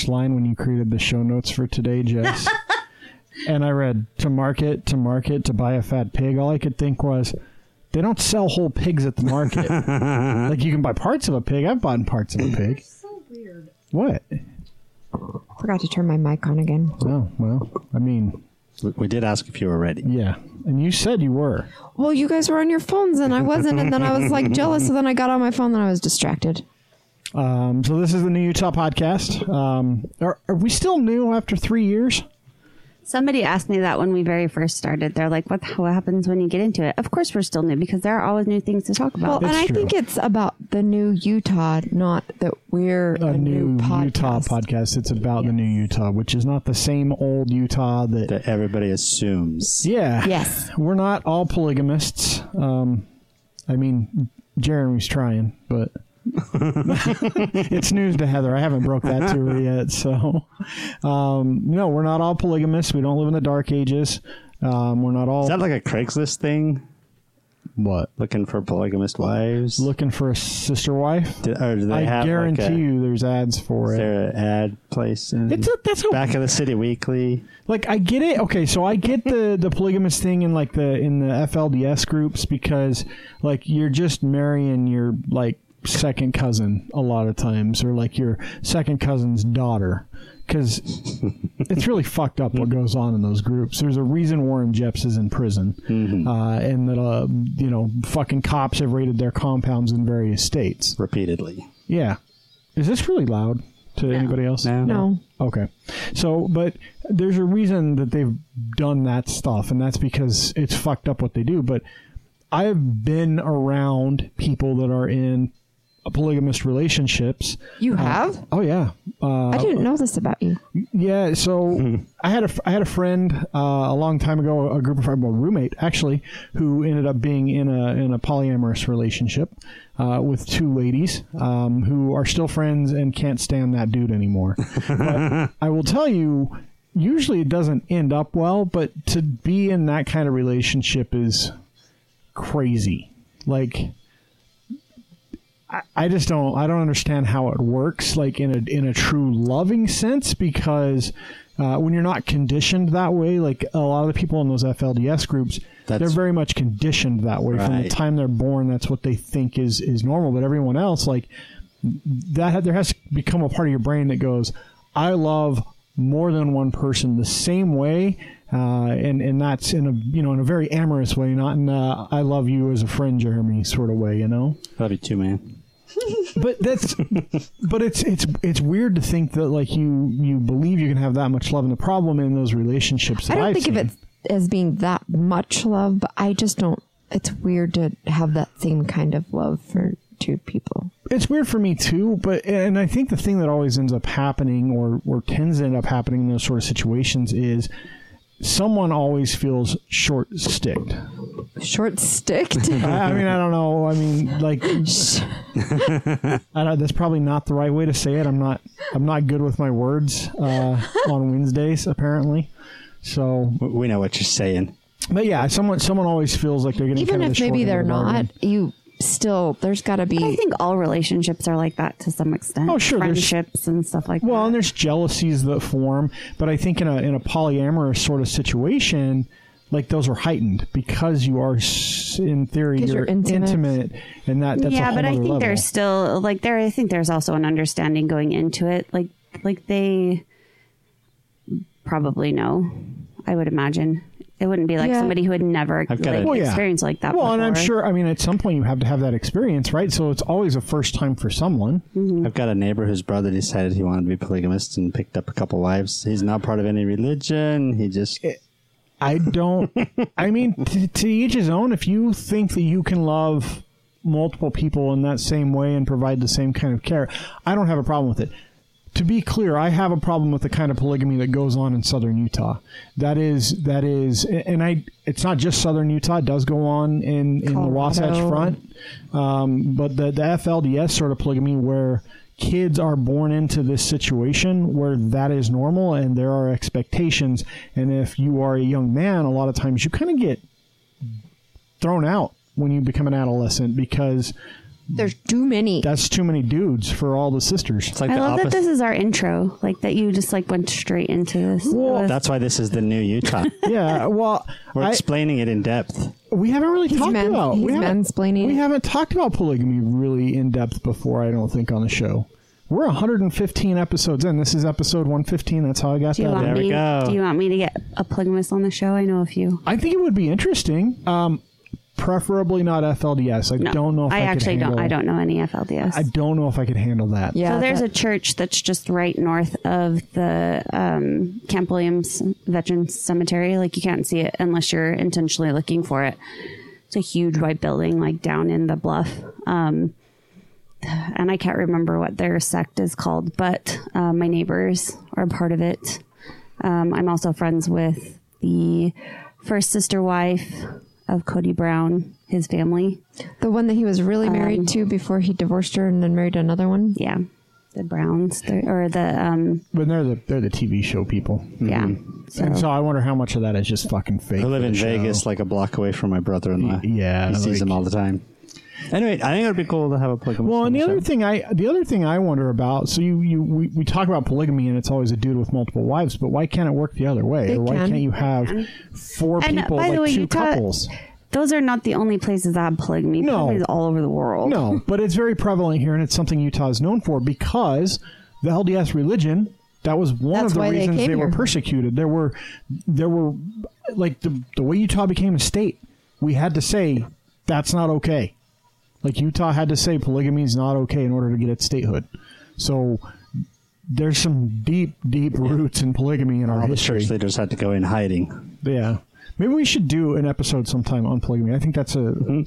first line when you created the show notes for today, Jess, and I read to market, to market, to buy a fat pig, all I could think was they don't sell whole pigs at the market. like you can buy parts of a pig. I've bought parts of a pig. So weird. What? Forgot to turn my mic on again. Oh, well, I mean, We, we did ask if you were ready. yeah. And you said you were. Well, you guys were on your phones and I wasn't, and then I was like jealous. So then I got on my phone and I was distracted. Um, so this is the New Utah podcast. Um, are, are we still new after three years? Somebody asked me that when we very first started. They're like, "What? What happens when you get into it?" Of course, we're still new because there are always new things to talk about. Well, about. and I true. think it's about the new Utah, not that we're a, A new, podcast. Utah podcast. It's about the new Utah, which is not the same old Utah that. That everybody assumes. yeah. Yes. We're not all polygamists. Um, I mean, Jeremy's trying, but it's news to Heather. I haven't broke that to her yet. So, um, no, we're not all polygamists. We don't live in the dark ages. Um, we're not all Is that like a Craigslist thing? what Looking for polygamist wives? looking for a sister wife. Do, or do they I have guarantee like a, you, there's ads for Is it. there an ad place? In It's a, that's back of the city weekly. like I get it. Okay, so I get the the polygamous thing in like the in the FLDS groups because like you're just marrying your like second cousin a lot of times or like your second cousin's daughter because it's really fucked up what goes on in those groups. There's a reason Warren Jeffs is in prison, uh, and that uh, you know fucking cops have raided their compounds in various states. repeatedly. Yeah, is this really loud to anybody else? No. No. Okay. So, but there's a reason that they've done that stuff, and that's because it's fucked up what they do. But I've been around people that are in polygamous relationships. You have? Oh yeah, uh, I didn't know this about you. yeah. So I had a I had a friend uh, a long time ago, a group of friends, well, roommate actually, who ended up being in a in a polyamorous relationship uh, with two ladies um, who are still friends and can't stand that dude anymore. but I will tell you. Usually it doesn't end up well, but to be in that kind of relationship is crazy. Like, I, I just don't I don't understand how it works like in a in a true loving sense because uh, when you're not conditioned that way like a lot of the people in those FLDS groups That's- they're very much conditioned that way. From the time they're born that's what they think is is normal. But everyone else like that there has to become a part of your brain that goes I love more than one person the same way uh, and and that's in a you know in a very amorous way not in a, I love you as a friend Jeremy sort of way you know? Love you too, man. But that's but it's it's it's weird to think that like you you believe you can have that much love and the problem in those relationships I don't I've think of it as being that much love, but I just don't. It's weird to have that same kind of love for two people. it's weird for me too but and i think the thing that always ends up happening or or tends to end up happening in those sort of situations is someone always feels short sticked Short sticked. I, I mean i don't know. I mean like I don't, that's probably not the right way to say it. I'm not i'm not good with my words uh, on wednesdays apparently. So We- We know what you're saying. but yeah someone someone always feels like they're getting Even kind of if the maybe end they're the not, you still there's got to be I think all relationships are like that to some extent. Oh, sure, there's- friendships and stuff like Well, that. Well, and there's jealousies that form, but I think in a in a polyamorous sort of situation, like those are heightened because you are, in theory you're, you're intimate. intimate, and that that's a yeah, whole but I think level. there's still like there. I think there's also an understanding going into it. Like like they probably know. I would imagine it wouldn't be like Yeah. somebody who had never I've like, a- Well, yeah. experienced like that. Well, and I'm sure. I mean, at some point you have to have that experience, right? So it's always a first time for someone. Mm-hmm. I've got a neighbor whose brother decided he wanted to be polygamist and picked up a couple wives. He's not part of any religion. He just eh, I don't. I mean, to, to each his own. If you think that you can love multiple people in that same way and provide the same kind of care, I don't have a problem with it. To be clear, I have a problem with the kind of polygamy that goes on in southern Utah. That is that is, and I. It's not just southern Utah; it does go on in in the Wasatch Front. Um, but the the FLDS sort of polygamy where kids are born into this situation where that is normal and there are expectations and if you are a young man a lot of times you kind of get thrown out when you become an adolescent because There's too many. That's too many dudes for all the sisters. It's like I the love that opposite. this is our intro, like that you just like went straight into this. Well, With- That's why this is the new Utah. Yeah, well, We're I, explaining it in depth. we haven't really talked man- about. he's we haven't- mansplaining We haven't talked about polygamy really in depth before. I don't think on the show. We're 115 episodes in. This is episode 115. That's how I got do you that. want There we me? go. Do you want me to get a polygamist on the show? I know a few. I think it would be interesting. Um, preferably not FLDS. I No, don't know if I, I, could actually handle, don't. I don't know any FLDS. I don't know if I could handle that. yeah. so there's that- a church that's just right north of the um, Camp Williams Veterans Cemetery. Like you can't see it unless you're intentionally looking for it. It's a huge white building, like down in the bluff. Um, and I can't remember what their sect is called, but uh, my neighbors are part of it. Um, I'm also friends with the first sister wife of Kody Brown, his family. the one that he was really Um, married to before he divorced her and then married another one. Yeah, the Browns, or the um, But they're the they're the TV show people. yeah. And so I wonder how much of that is just fucking fake. I live in the show. Vegas, like a block away from my brother-in-law. Yeah, he sees like- them all the time. Anyway, I think it'd be cool to have a polygamist. Well, and the other thing I the other thing I wonder about. So you you we, we talk about polygamy and it's always a dude with multiple wives, but why can't it work the other way? They or why can. not you have four And, uh, people by the like way, two Utah- couples? Those are not the only places that have polygamy. No. Polygamy all over the world. No, but it's very prevalent here, and it's something Utah is known for because the LDS religion. That was one That's of the why they reasons they, were persecuted. There were, there were, like the the way Utah became a state. We had to say that's not okay. Like Utah had to say polygamy is not okay in order to get its statehood. So there's some deep, deep roots in polygamy in our all the history. church leaders had to go in hiding. Yeah. Maybe we should do an episode sometime on polygamy. I think that's a mm-hmm.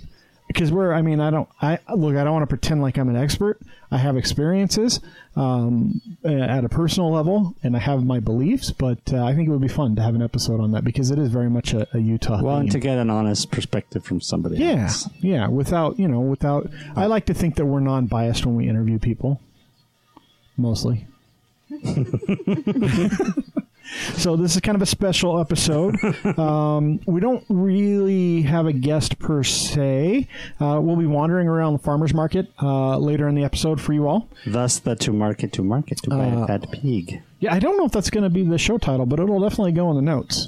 Because we're. I mean, I don't. I look. I don't want to pretend like I'm an expert. I have experiences um, uh, at a personal level, and I have my beliefs. But uh, I think it would be fun to have an episode on that because it is very much a, a Utah. Well, and to get an honest perspective from somebody yeah, else. yeah. Without you know, without. I like to think that we're non-biased when we interview people. Mostly. So this is kind of a special episode. Um, we don't really have a guest per se. Uh, we'll be wandering around the farmers market uh, later in the episode for you all. Thus, the to market to market to buy Uh, a fat pig. Yeah, I don't know if that's going to be the show title, but it'll definitely go in the notes.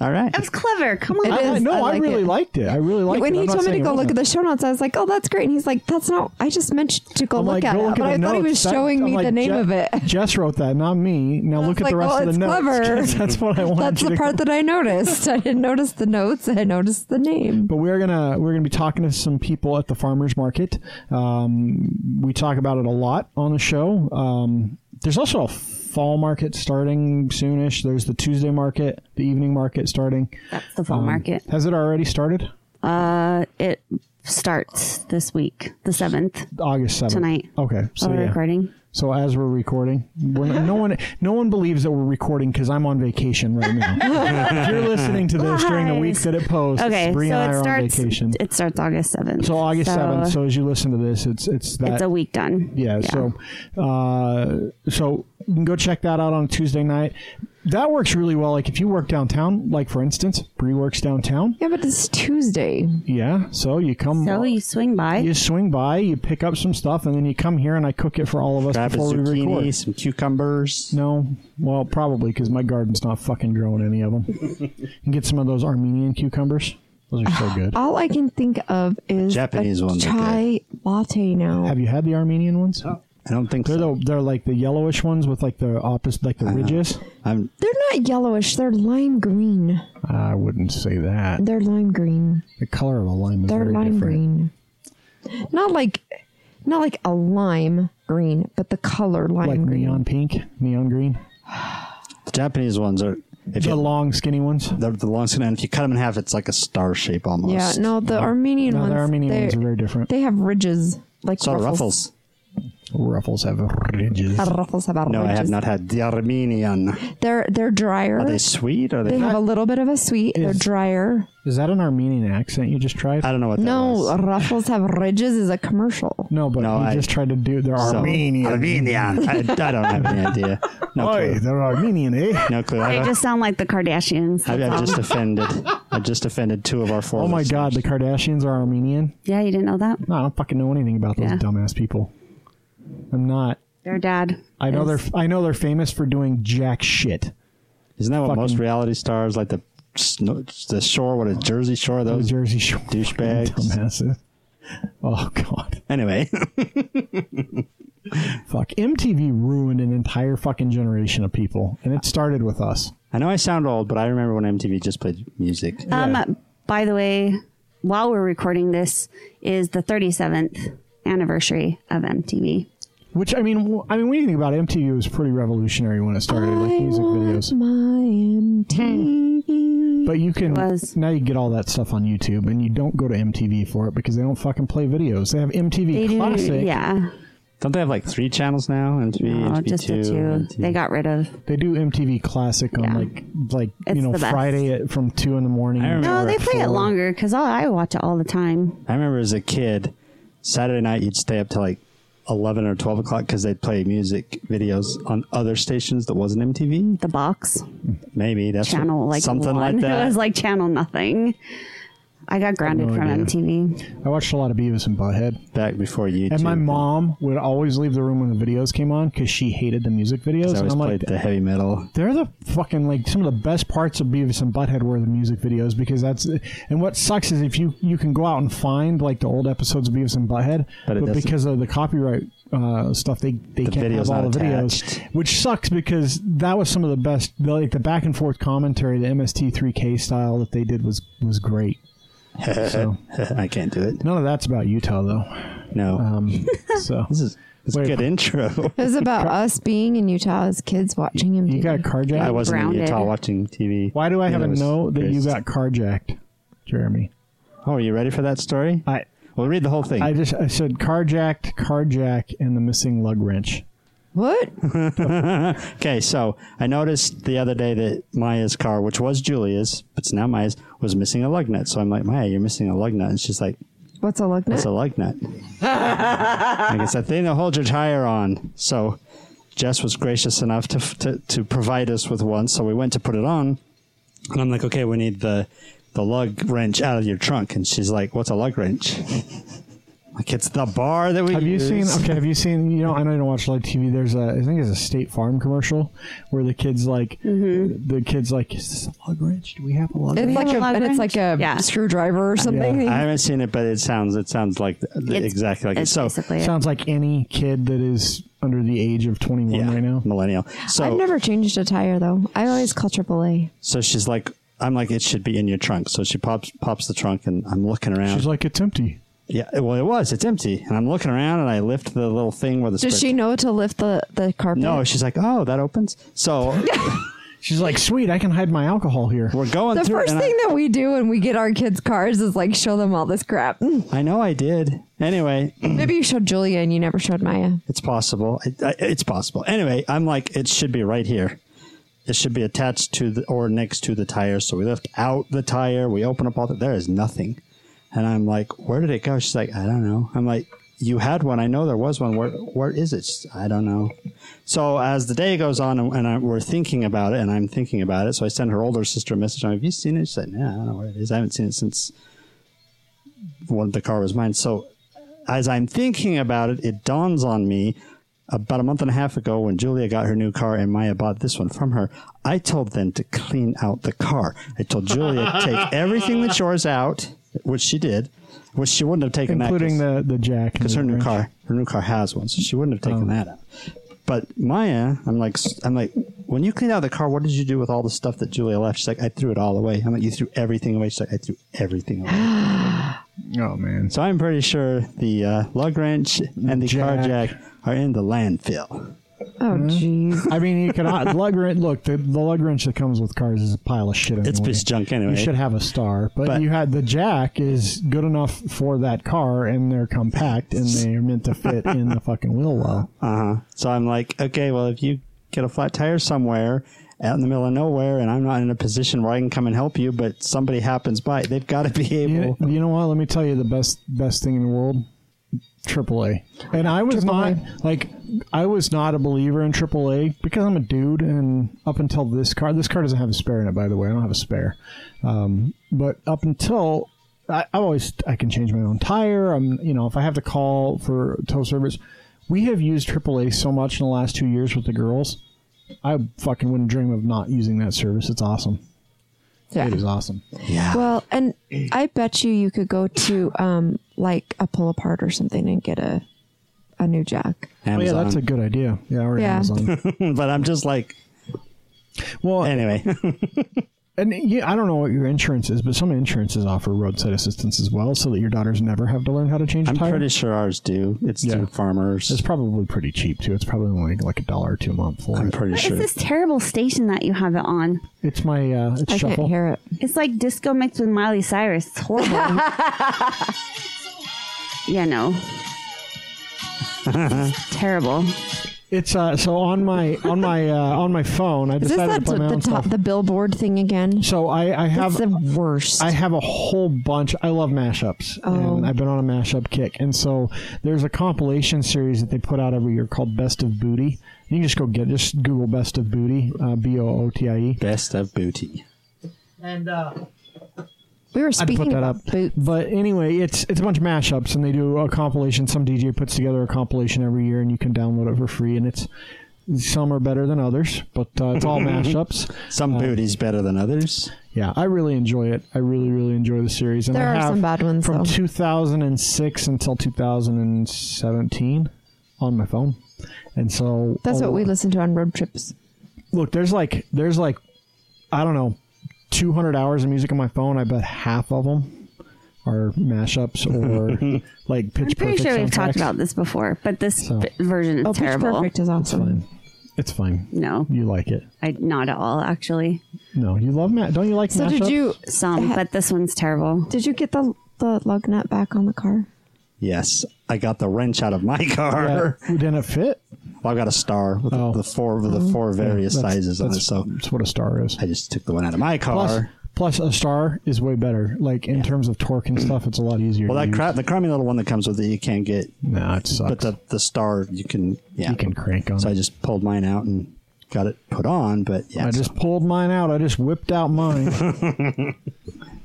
All right. That was clever. Come on. It I, is. no, I I, really it. liked it. I really liked when it. When he told me to go look at the show notes, I was like, "Oh, that's great." And he's like, "That's not." I just mentioned to go I'm look like, at go it, look but at I the thought he notes. was That- showing I'm me like, the name Je- of it. Jess wrote that, not me. Now look was at the rest well, of the it's notes. clever. 'cause That's what I wanted That's the part that I noticed. I didn't notice the notes. I noticed the name. but we're gonna we're gonna be talking to some people at the farmers market. Um, we talk about it a lot on the show. Um, there's also a fall market starting soonish. There's the Tuesday market, the evening market starting. That's the fall Um, market. Has it already started? Uh, it starts this week, the seventh, August seventh. tonight. Okay, so yeah. recording. So as we're recording, we're not, no one no one believes that we're recording because I'm on vacation right now. if you're listening to this during the week that it posts, Okay, Bree so and I it are on starts. vacation. It starts August seventh. So August seventh. So as you listen to this, it's it's that it's a week done. Yeah, so uh, so you can go check that out on Tuesday night. That works really well. Like if you work downtown, like for instance, Bree works downtown. Yeah, but it's Tuesday. Yeah, so you come, So you swing by. you swing by, you pick up some stuff, and then you come here and I cook it for all of us Grab a before we record. zucchini, some cucumbers. No, well, probably because my garden's not fucking growing any of them. you can get some of those Armenian cucumbers. Those are so ah, good. All I can think of is Japanese a ones are chai latte now. Have you had the Armenian ones? I don't think They're so. the they're like the yellowish ones with like the opposite, like the ridges. I'm They're not yellowish. They're lime green. I wouldn't say that. They're lime green. The color of a lime is green. They're very lime different. green. Not like, not like a lime green, but the color lime Like green. neon pink, neon green. the Japanese ones are. If The you, long, skinny ones. they're the long skin, and if you cut them in half, it's like a star shape almost. Yeah, no, the Armenian No, ones. the Armenian they, ones are very different. They have ridges like So ruffles. ruffles. Ruffles have ridges. Uh, Ruffles have No, I ridges. have not had the Armenian. They're they're drier. Are they sweet? Are they? they have a little bit of a sweet. They're Is- drier. Is that an Armenian accent you just tried? I don't know what that No, was. Ruffles have ridges is a commercial. No, but No, you I- just tried to do. They're So- Armenian. Armenian. I, I don't have any idea. No Oi, clue. they're Armenian, eh? No clue. They I've, just sound like the Kardashians. I've, I've just offended. I just offended two of our four. Oh my listeners. god, the Kardashians are Armenian. Yeah, you didn't know that? No, I don't fucking know anything about those Yeah. dumbass people. I'm not. Their dad. I know is- they're. I know they're famous for doing jack shit. Isn't that what most reality stars like the snow, the shore? What is Jersey Shore? Those Jersey Shore douchebags. dumbasses. Oh god, Anyway, fuck. MTV ruined an entire fucking generation of people, and it started with us. I know I sound old, but I remember when MTV just played music. Um, by the way, while we're recording this, is the 37th anniversary of MTV. Which I mean, I mean, when you think about it, MTV was pretty revolutionary when it started, like music videos. My MTV. But you can was. now you get all that stuff on YouTube, and you don't go to MTV for it because they don't fucking play videos. They have MTV They do, Classic. yeah. Don't they have like three channels now? MTV, No, MTV just two, the two. MTV. They got rid of. They do MTV Classic on Yeah. like like It's you know. Friday at, from two in the morning. No, they at play it longer because I watch it all the time. I remember as a kid, Saturday night you'd stay up till like eleven or twelve o'clock because they'd play music videos on other stations that wasn't MTV. The box Maybe that's what- channel like something one. like that. It was like channel nothing. I got grounded no from idea. MTV. I watched a lot of Beavis and Butthead, back before YouTube. and my mom would always leave the room when the videos came on because she hated the music videos. I And I'm played like, the heavy metal. they're the fucking like some of the best parts of Beavis and Butthead were the music videos because that's and what sucks is if you you can go out and find like the old episodes of Beavis and Butthead, But but, because of the copyright uh, stuff, they they The can't video's have all not the videos, which sucks because that was some of the best like the back and forth commentary, the MST3K style that they did was was great. So I can't do it. none of that's about Utah though. No, Um, so this is it's a wait. good intro. It was about us being in Utah as kids watching MTV. you got carjacked. I wasn't in Utah watching TV. Why do I have Neither a was note that you Chris. got carjacked, Jeremy? Oh, are you ready for that story? I will read the whole thing. I just I said carjacked, carjack, and the missing lug wrench. What? Okay, so I noticed the other day that Maya's car, which was Julia's, but it's now Maya's, was missing a lug nut. So I'm like, Maya, you're missing a lug nut. And she's like, What's a lug What's nut? a lug nut? like it's that thing that holds your tire on. So Jess was gracious enough to, to to provide us with one. So we went to put it on, and I'm like, okay, we need the the lug wrench out of your trunk. And she's like, what's a lug wrench? like it's the bar that we Have you use. seen? Okay, have you seen? You know, I know you don't watch live TV. There's a, I think it's a State Farm commercial where the kids like, mm-hmm. the kids like, is this a lug wrench? Do we have a lug It's wrench? like a, a lug and it's like a? Yeah. screwdriver or something. I haven't seen it, but it sounds it sounds like exactly like it. So it. Sounds like any kid that is under the age of 21 yeah, right now. millennial. So I've never changed a tire though. I always call AAA. so she's like, I'm like, it should be in your trunk. So she pops pops the trunk, and I'm looking around. She's like, it's empty. Yeah, well, it was. It's empty, and I'm looking around, and I lift the little thing where the. Does she know to lift the the carpet? No, she's like, oh, that opens. So She's like, sweet, I can hide my alcohol here. we're going The through. first and thing that we do when we get our kids cars is like show them all this crap. I, I know I did. Anyway, Maybe you showed Julia and you never showed Maya. it's possible. It, I, it's possible. Anyway, I'm like, it should be right here. It should be attached to the or next to the tire. So we lift out the tire. We open up all the. There is nothing, and I'm like, where did it go? She's like, I don't know. I'm like, you had one. I know there was one. Where where is it? She's, I don't know. So as the day goes on, and, and I, we're thinking about it, and I'm thinking about it. So I send her older sister a message. I'm, like, Have you seen it? She said, No, I don't know where it is. I haven't seen it since one the car was mine. So as I'm thinking about it, it dawns on me about a month and a half ago when Julia got her new car and Maya bought this one from her. I told them to clean out the car. I told Julia take everything that's yours out, which she did, which she wouldn't have taken including that the, the jack. because her new car her new car has one, so she wouldn't have taken Oh. that out. But Maya, I'm like, I'm like, when you cleaned out the car, what did you do with all the stuff that Julia left? She's like, I threw it all away. I'm like, you threw everything away. She's like, I threw everything away. Oh, man. So I'm pretty sure the uh, lug wrench and the car Jack. jack are in the landfill. Oh jeez. I mean, you can lug wrench. Look, the, the lug wrench that comes with cars is a pile of shit. Anyway. It's piece of junk anyway. You should have a star, but, But- you had the jack is good enough for that car, and they're compact and they're meant to fit in the fucking wheel well. Uh huh. So I'm like, okay, well, if you get a flat tire somewhere out in the middle of nowhere, and I'm not in a position where I can come and help you, but somebody happens by, they've got to be able. You, you know what? Let me tell you the best best thing in the world. AAA. And I was not like I was not a believer in AAA because I'm a dude, and up until this car, this car doesn't have a spare in it, by the way. I don't have a spare. Um, but up until I, I always I can change my own tire. I'm you know if I have to call for tow service, we have used AAA so much in the last two years with the girls. I fucking wouldn't dream of not using that service. It's awesome. Yeah. It is awesome. Yeah. Well, and I bet you you could go to um like a pull apart or something and get a a new jack. Oh, yeah, that's a good idea. Yeah, or Yeah. Amazon. but I'm just like, well, anyway. And yeah, I don't know what your insurance is, but some insurances offer roadside assistance as well, so that your daughters never have to learn how to change I'm tire. pretty sure ours do. It's Yeah. through farmers. it's probably pretty cheap too. It's probably only like a dollar or two a month for I'm it. pretty What sure. is this terrible station that you have it on? It's my uh, it's I shuffle. can't hear it. It's like disco mixed with Miley Cyrus. It's horrible. yeah, no. Terrible. It's uh, so on my on my uh, on my phone. I Is this decided that to play my the own top stuff. the billboard thing again? So I, I have It's the worst. I have a whole bunch. I love mashups, Oh. and I've been on a mashup kick. And so there's a compilation series that they put out every year called Best of Bootie. You can just go get just Google Best of Bootie, uh, B O O T I E. Best of Bootie. And uh, we were I had to speaking put that about up. boots. But anyway, it's it's a bunch of mashups, and they do a compilation. Some DJ puts together a compilation every year, and you can download it for free. And it's some are better than others, but uh, it's all mashups. Some booty's better than others. Yeah, I really enjoy it. I really, really enjoy the series. And There I are have some bad ones, from though. 2006 until 2017 on my phone, and so That's what we listen to on road trips. look. There's like there's like I don't know 200 hours of music on my phone. I bet half of them are mashups or like pitch I'm pretty perfect sure we've soundtracks. talked about this before, but this So- v- version is Oh, Pitch terrible. Perfect is It's awesome. fine. It's fine. No, You like it? I not at all actually. No, you love ma Don't you like So mashups? did you Some, but this one's terrible. did you get the the lug nut back on the car? Yes, I got the wrench out of my Yeah. car. Didn't it fit? Well, I got a star with Oh. the four with the mm-hmm. four various That's- sizes on it. that's, So that's what a star is. I just took the one out of my car. Plus, plus a star is way better. Like in terms of torque and stuff, it's a lot easier. well, to that use. cra- the crummy little one that comes with it, you can't get. Nah, it sucks. But the the star, you can. Yeah, you can crank on. So I just pulled mine out and got it put on. But yeah, I just pulled mine out. I just whipped out mine.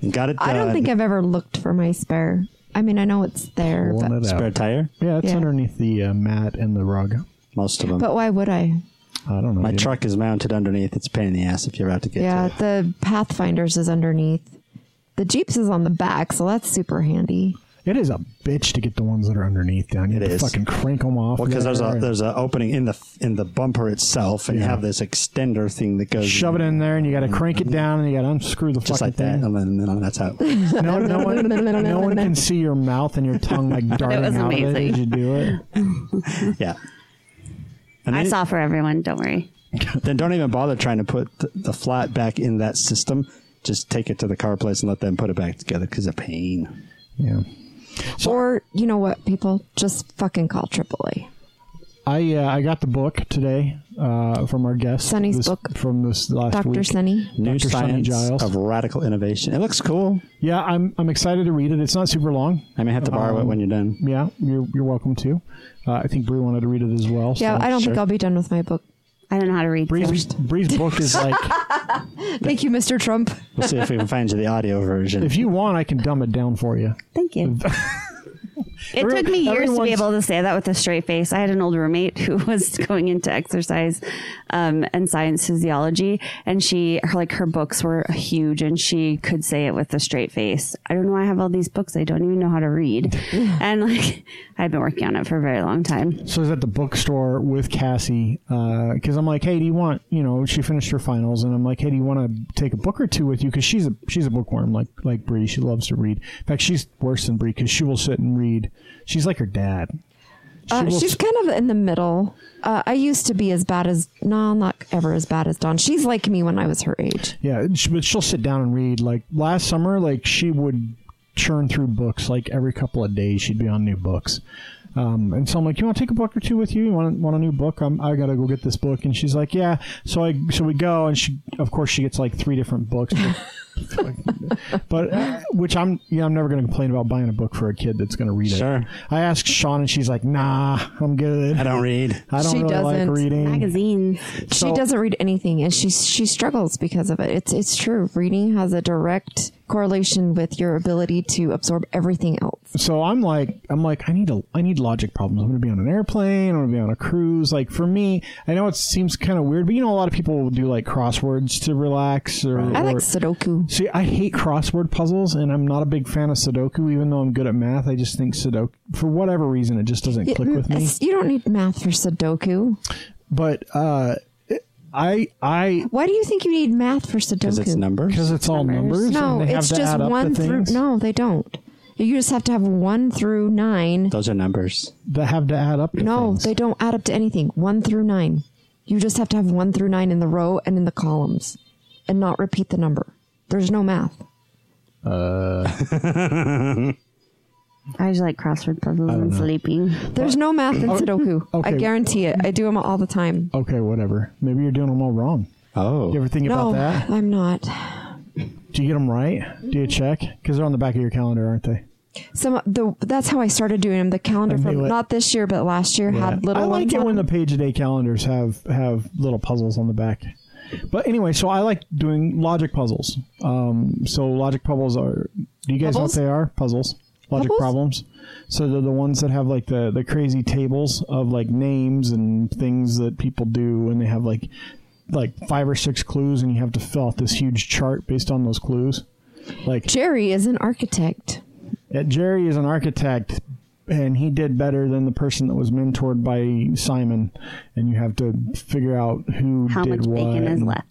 so got it. Done. I don't think I've ever looked for my spare. I mean, I know it's there, Pulling but, it spare tire. Yeah, it's Yeah. underneath the uh, mat and the rug. Most of them. but why would I? I don't know. my you- truck is mounted underneath. It's a pain in the ass if you're have to get Yeah, to it. the Pathfinders is underneath. The Jeeps is on the back, so that's super handy. It is a bitch to get the ones that are underneath down. You It have to is. fucking crank them off. Well, because there's a there's an opening in the in the bumper itself, and you have this extender thing that goes shove it in there, and you got to crank it down, and you got to unscrew the just fucking like that, thing. and then, and that's how. No, no one, no one can see your mouth and your tongue like darting was out of it amazing. as you do it. yeah. And I then, saw for everyone. Don't worry. then don't even bother trying to put the, the flat back in that system. Just take it to the car place and let them put it back together because it's a pain. Yeah. Or you know what, people just fucking call AAA. I uh, I got the book today uh, from our guest. Sunny's this- book. from this last Doctor week. Sunny. New Dr. Sunny science Giles. of radical innovation. It looks cool. Yeah, I'm I'm excited to read it. It's not super long. I may have to borrow it Um, when you're done. Yeah, you're you're welcome to. Uh, I think Bree wanted to read it as well. Yeah, so. I don't think. I'll be done with my book. I don't know how to read. Bree's, so- Bree's book is like Thank you, Mr. Trump. We'll see if we can find you the audio version. if you want, I can dumb it down for you. Thank you. It Every- took me years to everyone's- be able to say that with a straight face. I had an old roommate who was going into exercise um, and science physiology, and she, her, like, her books were huge, and she could say it with a straight face. I don't know. why I have all these books. I don't even know how to read, and like, I've been working on it for a very long time. So I was at the bookstore with Cassie because I'm like, hey, do you want? You know, she finished her finals, and I'm like, hey, do you want to take a book or two with you? Because she's a she's a bookworm like like Bree. She loves to read. In fact, she's worse than Bree because she will sit and read. She's like her dad. She Uh, she's s- kind of in the middle. Uh, I used to be as bad as no, not ever as bad as Dawn. She's like me when I was her age. Yeah, sh- but she'll sit down and read. Like last summer, like she would churn through books like every couple of days. She'd be on new books. Um, and so I'm like, you want to take a book or two with you? You want want a new book? I'm, I gotta go get this book. And she's like, yeah. So I so we go, and she of course she gets like three different books. but uh, which I'm yeah I'm never going to complain about buying a book for a kid that's going to read it. Sure. I asked Sean and she's like, nah, I'm good. I don't read. I don't She really like doesn't. reading. Magazines. she doesn't read anything, and she she struggles because of it. It's it's true. Reading has a direct correlation with your ability to absorb everything else. So I'm like, I'm like, I need a, I need logic problems. I'm going to be on an airplane. I'm going to be on a cruise. Like for me, I know it seems kind of weird, but you know, a lot of people will do like crosswords to relax. Or, I like or- Sudoku. See, I hate crossword puzzles, and I'm not a big fan of Sudoku. Even though I'm good at math, I just think Sudoku, for whatever reason, it just doesn't click with me. You don't need math for Sudoku. But uh, I, I, Why do you think you need math for Sudoku? Because it's numbers. because it's all numbers. No, and they have it's to just add up one through. things No, they don't. You just have to have one through nine. Those are numbers. that have to add up. To No, things. they don't add up to anything. One through nine. You just have to have one through nine in the row and in the columns, and not repeat the number. There's no math. Uh. I just like crossword puzzles and sleeping. There's no math in Sudoku. okay. I guarantee it. I do them all the time. Okay, whatever. Maybe you're doing them all wrong. Oh. You ever think No, about that? I'm not. Do you get them right? Do you check? Because they're on the back of your calendar, aren't they? Some the that's how I started doing them. The calendar from it. not this year, but last year had little I like it when the page a day calendars have have little puzzles on the back. But anyway, so I like doing logic puzzles. Um, so logic puzzles are. Do you guys know what they are? Puzzles. Logic problems. So they're the ones that have like the the crazy tables of like names and things that people do, and they have like like five or six clues, and you have to fill out this huge chart based on those clues. Like Jerry is an architect. Jerry is an architect, and he did better than the person that was mentored by Simon. And you have to figure out who How did much what. bacon is and- left?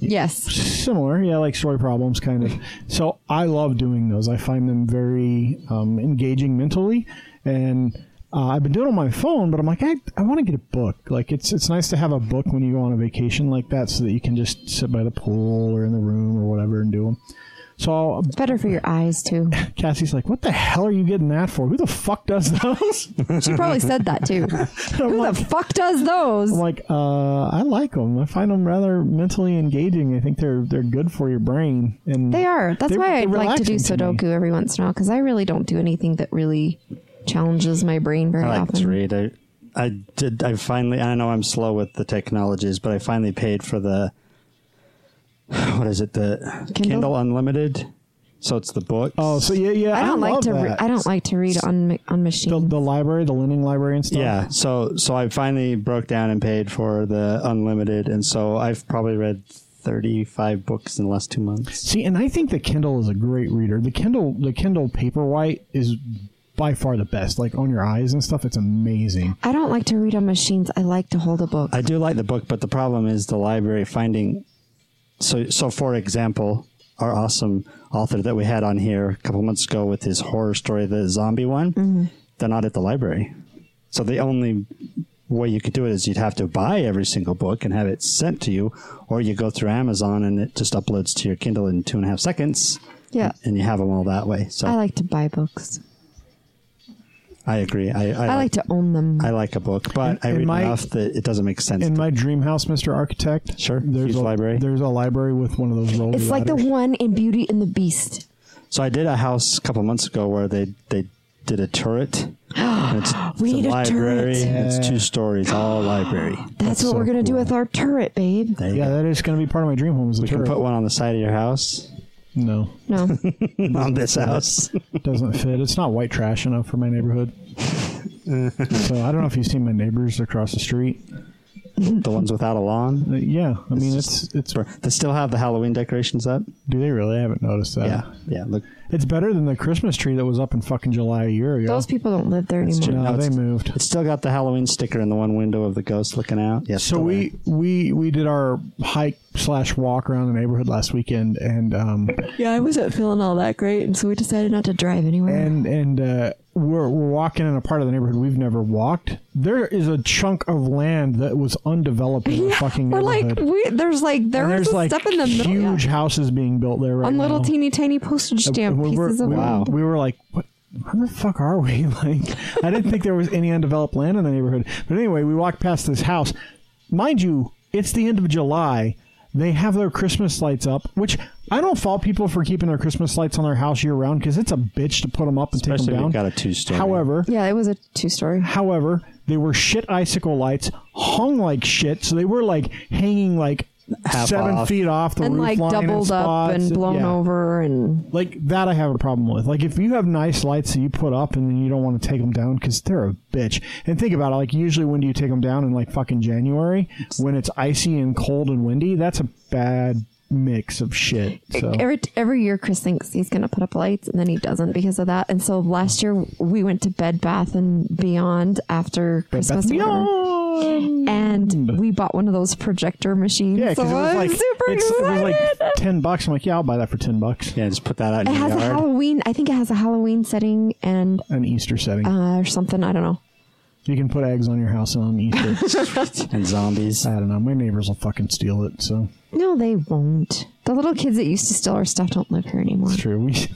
Yes. Similar, yeah, like story problems, kind of. So I love doing those. I find them very um, engaging mentally, and uh, I've been doing it on my phone. But I'm like, I, I want to get a book. Like it's it's nice to have a book when you go on a vacation like that, so that you can just sit by the pool or in the room or whatever and do them. So It's better for your eyes too. Cassie's like, "What the hell are you getting that for? Who the fuck does those?" She probably said that too. Who the fuck does those? I'm like, uh, I like them. I find them rather mentally engaging. I think they're they're good for your brain. And They are. That's they're- why I'd like to do relaxing to. Sudoku every once in a while because I really don't do anything that really challenges my brain very I like often. to read. I, I did. I finally. I know I'm slow with the technologies, but I finally paid for the. What is it? The Kindle? Kindle, Unlimited. So it's the books. Oh, so yeah, yeah. I don't like love to. Re- I don't like to read on ma- on the, machines. the library, the lending library and stuff. Yeah, so so I finally broke down and paid for the unlimited, and so I've probably read thirty five books in the last two months. See, and I think the Kindle is a great reader. The Kindle, the Kindle Paperwhite is by far the best. Like on your eyes and stuff, it's amazing. I don't like to read on machines. I like to hold a book. I do like the book, but the problem is the library finding. So so for example, our awesome author that we had on here a couple months ago with his horror story, the zombie one, mm-hmm. they're not at the library. So the only way you could do it is you'd have to buy every single book and have it sent to you, or you go through Amazon and it just uploads to your Kindle in two and a half seconds. Yeah. and you have them all that way. So I, like to buy books. Agree. I, I, I like to own them. I like a book, but I read my- enough that it doesn't make sense. In to- my dream house, Mister Architect, Sure, there's a library. There's a library with one of those rolling. it's like the one in Beauty and the Beast. So I did a house a couple months ago where they they did a turret. It's, We it's need a library. turret. and It's two stories, all library. That's, what so we're gonna do with our turret, babe. Yeah, go. that is going to be part of my dream home. Is a we can put one on the side of your house. No, No, on this house. doesn't fit. It's not white trash enough for my neighborhood. so I don't know if you've seen my neighbors across the street. the ones without a lawn. Uh, yeah, I mean it's it's. They still have the Halloween decorations up. Do they really? I haven't noticed that. yeah, yeah. Look, It's better than the Christmas tree that was up in fucking July a year ago. those people don't live there anymore. no, No, they it's- moved. it's still got the Halloween sticker in the one window of the ghost looking out. Yes. So we we we did our hike slash walk around the neighborhood last weekend, and um Yeah, I wasn't feeling all that great, and so we decided not to drive anywhere. and and uh, we're we're walking in a part of the neighborhood we've never walked. There is a chunk of land that was undeveloped in the fucking we're neighborhood. like, we, there's like there and was there's like step in the middle huge yeah. houses being built there right on little now. teeny tiny postage stamp we were, of we, land. we were like, what? how the fuck are we? Like, I didn't think there was any undeveloped land in the neighborhood. But anyway, we walked past this house. Mind you, it's the end of July. They have their Christmas lights up, which I don't fault people for keeping their Christmas lights on their house year round because it's a bitch to put them up and Especially take them you've down. got a two-story. However, Yeah, it was a two story. However, they were shit icicle lights, hung like shit, so they were like hanging like Half seven off. feet off the And roof like line in doubled up spots. and blown Yeah. over and Like that, I have a problem with. Like if you have nice lights that you put up and then you don't want to take them down because they're a bitch. And think about it. Like usually, when do you take them down in like fucking January when it's icy and cold and windy? That's a bad mix of shit. So every every year Chris thinks he's going to put up lights and then he doesn't because of that. And so last year we went to Bed Bath and Beyond after Christmas or whatever, and we bought one of those projector machines. Yeah, so because it was like super it's, it was like ten bucks. I'm like, yeah, I'll buy that for ten bucks. Yeah, just put that out in It your has a. Halloween. I think it has a Halloween setting and An Easter setting. uh, or something. I don't know. You can put eggs on your house and on Easter. and zombies. I don't know. My neighbors will fucking steal it. So No, they won't. The little kids that used to steal our stuff don't live here anymore. it's true. We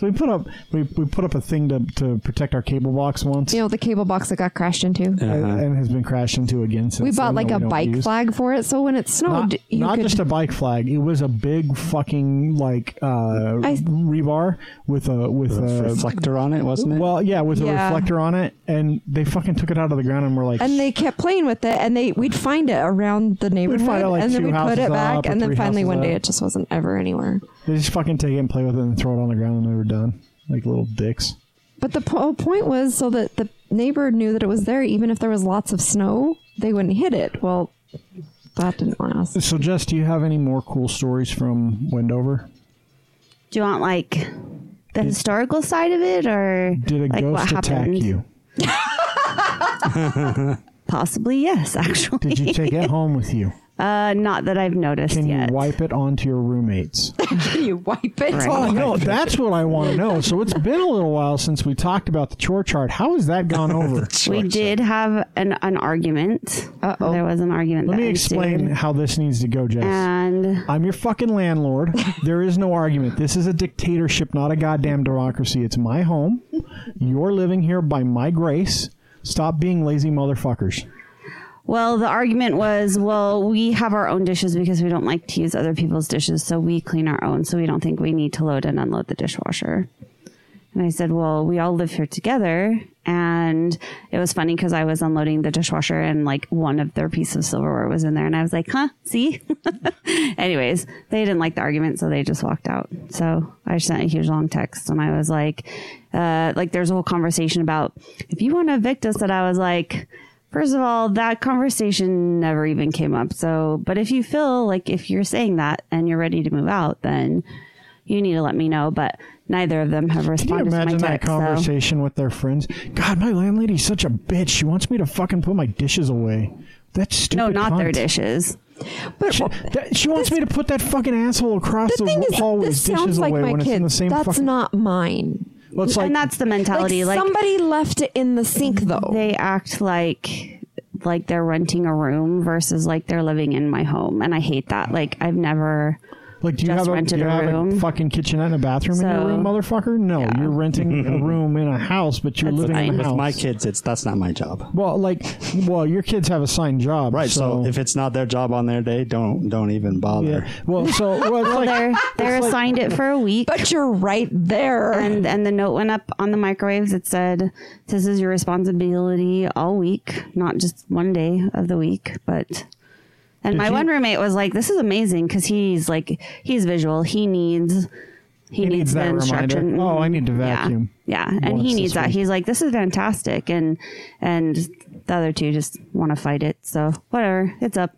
so we put up we, we put up a thing to to protect our cable box once. You know the cable box that got crashed into. and, and has been crashed into again since. We bought then like that a we don't bike use. flag for it, so when it snowed, Not, you not could just a bike flag. It was a big fucking like uh, I- rebar with a with A a reflector on it, wasn't it? well, yeah, with a Yeah. reflector on it, and they fucking took it out of the ground and were like, and they kept playing with it, and they we'd find it around the neighborhood, find it, like, and then two we'd put houses it back, up or and then three finally houses one day up. it just wasn't ever anywhere. They just fucking take it and play with it and throw it on the ground and they were done, like little dicks. But the po- point was so that the neighbor knew that it was there, even if there was lots of snow, they wouldn't hit it. Well, that didn't last. So, Jess, do you have any more cool stories from Wendover? Do you want like the historical side of it, or Did a like ghost attack happened? you? Possibly, yes. Actually, Did you take it home with you? Uh, not that I've noticed Can yet. you wipe it onto your roommates? Can you wipe it? Right. Oh no, that's what I want to know. So it's been a little while since we talked about the chore chart. How has that gone over? we did have an, an argument. Uh-oh. There was an argument. Let that me explain ensued. how this needs to go, Jess. And I'm your fucking landlord. There is no argument. This is a dictatorship, not a goddamn democracy. It's my home. You're living here by my grace. Stop being lazy motherfuckers. Well, the argument was, well, we have our own dishes because we don't like to use other people's dishes, so we clean our own. So we don't think we need to load and unload the dishwasher. And I said, well, we all live here together. And it was funny because I was unloading the dishwasher and like one of their pieces of silverware was in there. And I was like, huh, see? Anyways, they didn't like the argument. So they just walked out. So I sent a huge long text and I was like, uh, like there's a whole conversation about if you want to evict us that I was like, First of all, that conversation never even came up. So, but if you feel like if you're saying that and you're ready to move out, then you need to let me know. But neither of them have Can you responded to my imagine that text. so- conversation with their friends? God, my landlady's such a bitch. She wants me to fucking put my dishes away. That's stupid. No, not their dishes. But She, that- she wants me to put that fucking asshole across the the, thing is, with this dishes sounds like away my when it's in the same That's fucking. not mine. Well, it's like, and that's the mentality. Like, Like, somebody left it in the sink, though. they act like like they're renting a room versus like they're living in my home, and I hate that. Like I've never. Like, do you have a, do you a have a room. fucking kitchenette and a bathroom in your room, motherfucker? No, Yeah. you're renting a room in a house, but you're That's living in fine. the With house. my kids, it's that's not my job. well, like, well, your kids have a signed job, Right. So, So, if it's not their job on their day, don't don't even bother. yeah. Well, so well, it's like, They're they're it's like- assigned it for a week. but you're right there. and and the note went up on the microwaves. It said, "This is your responsibility all week, not just one day of the week." But and Did my you- one roommate was like, "This is amazing" because he's like he's visual. He needs he, He needs, needs the that reminder. instruction. Oh, I need to vacuum. Yeah, and he needs that. week. He's like, "This is fantastic," and and the other two just want to fight it. So whatever, it's up.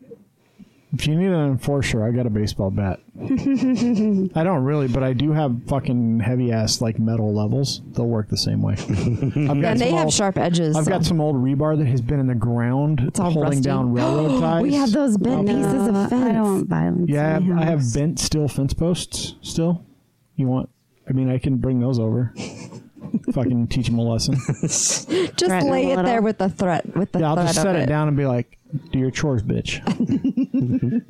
If you need an enforcer, I got a baseball bat. I don't really, but I do have fucking heavy ass like metal levels. They'll work the same way. I've got and they some have old- sharp edges. I've so. got some old rebar that has been in the ground it's all holding rusty. down railroad ties. we have those bent pieces of fence. I don't want violence. Yeah, in my I have bent steel fence posts still. You want? I mean, I can bring those over. fucking teach them a lesson. Just Threaten lay a it there with the threat. With the Yeah, I'll threat just set it it down and be like, do your chores, bitch.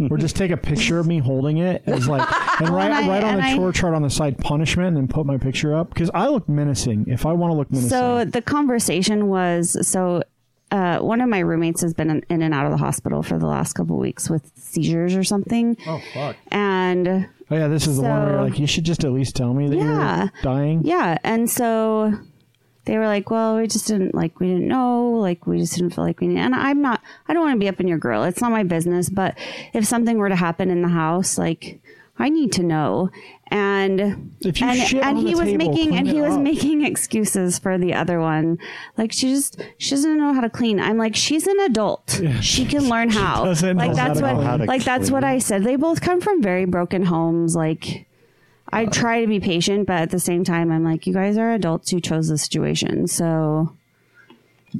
or just take a picture of me holding it as like, and write, and I- write on the I- chore chart on the side punishment and then put my picture up. Because I look menacing if I want to look menacing. So the conversation was so uh, one of my roommates has been in, in and out of the hospital for the last couple weeks with seizures or something. oh, fuck. And Oh, yeah, this is the one where you're like, you should just at least tell me that Yeah. you're dying. yeah, and so they were like, "Well, we just didn't like we didn't know, like we just didn't feel like we need." And I'm not, I don't want to be up in your grill. It's not my business. But if something were to happen in the house, like I need to know. And If you and, shit and on the he was table, making and he was up. making excuses for the other one. Like she just she doesn't know how to clean. I'm like, she's an adult. She can learn how. like that's what clean. Like that's what. I said. They both come from very broken homes. Like I try to be patient, but at the same time, I'm like, you guys are adults who chose the situation. So,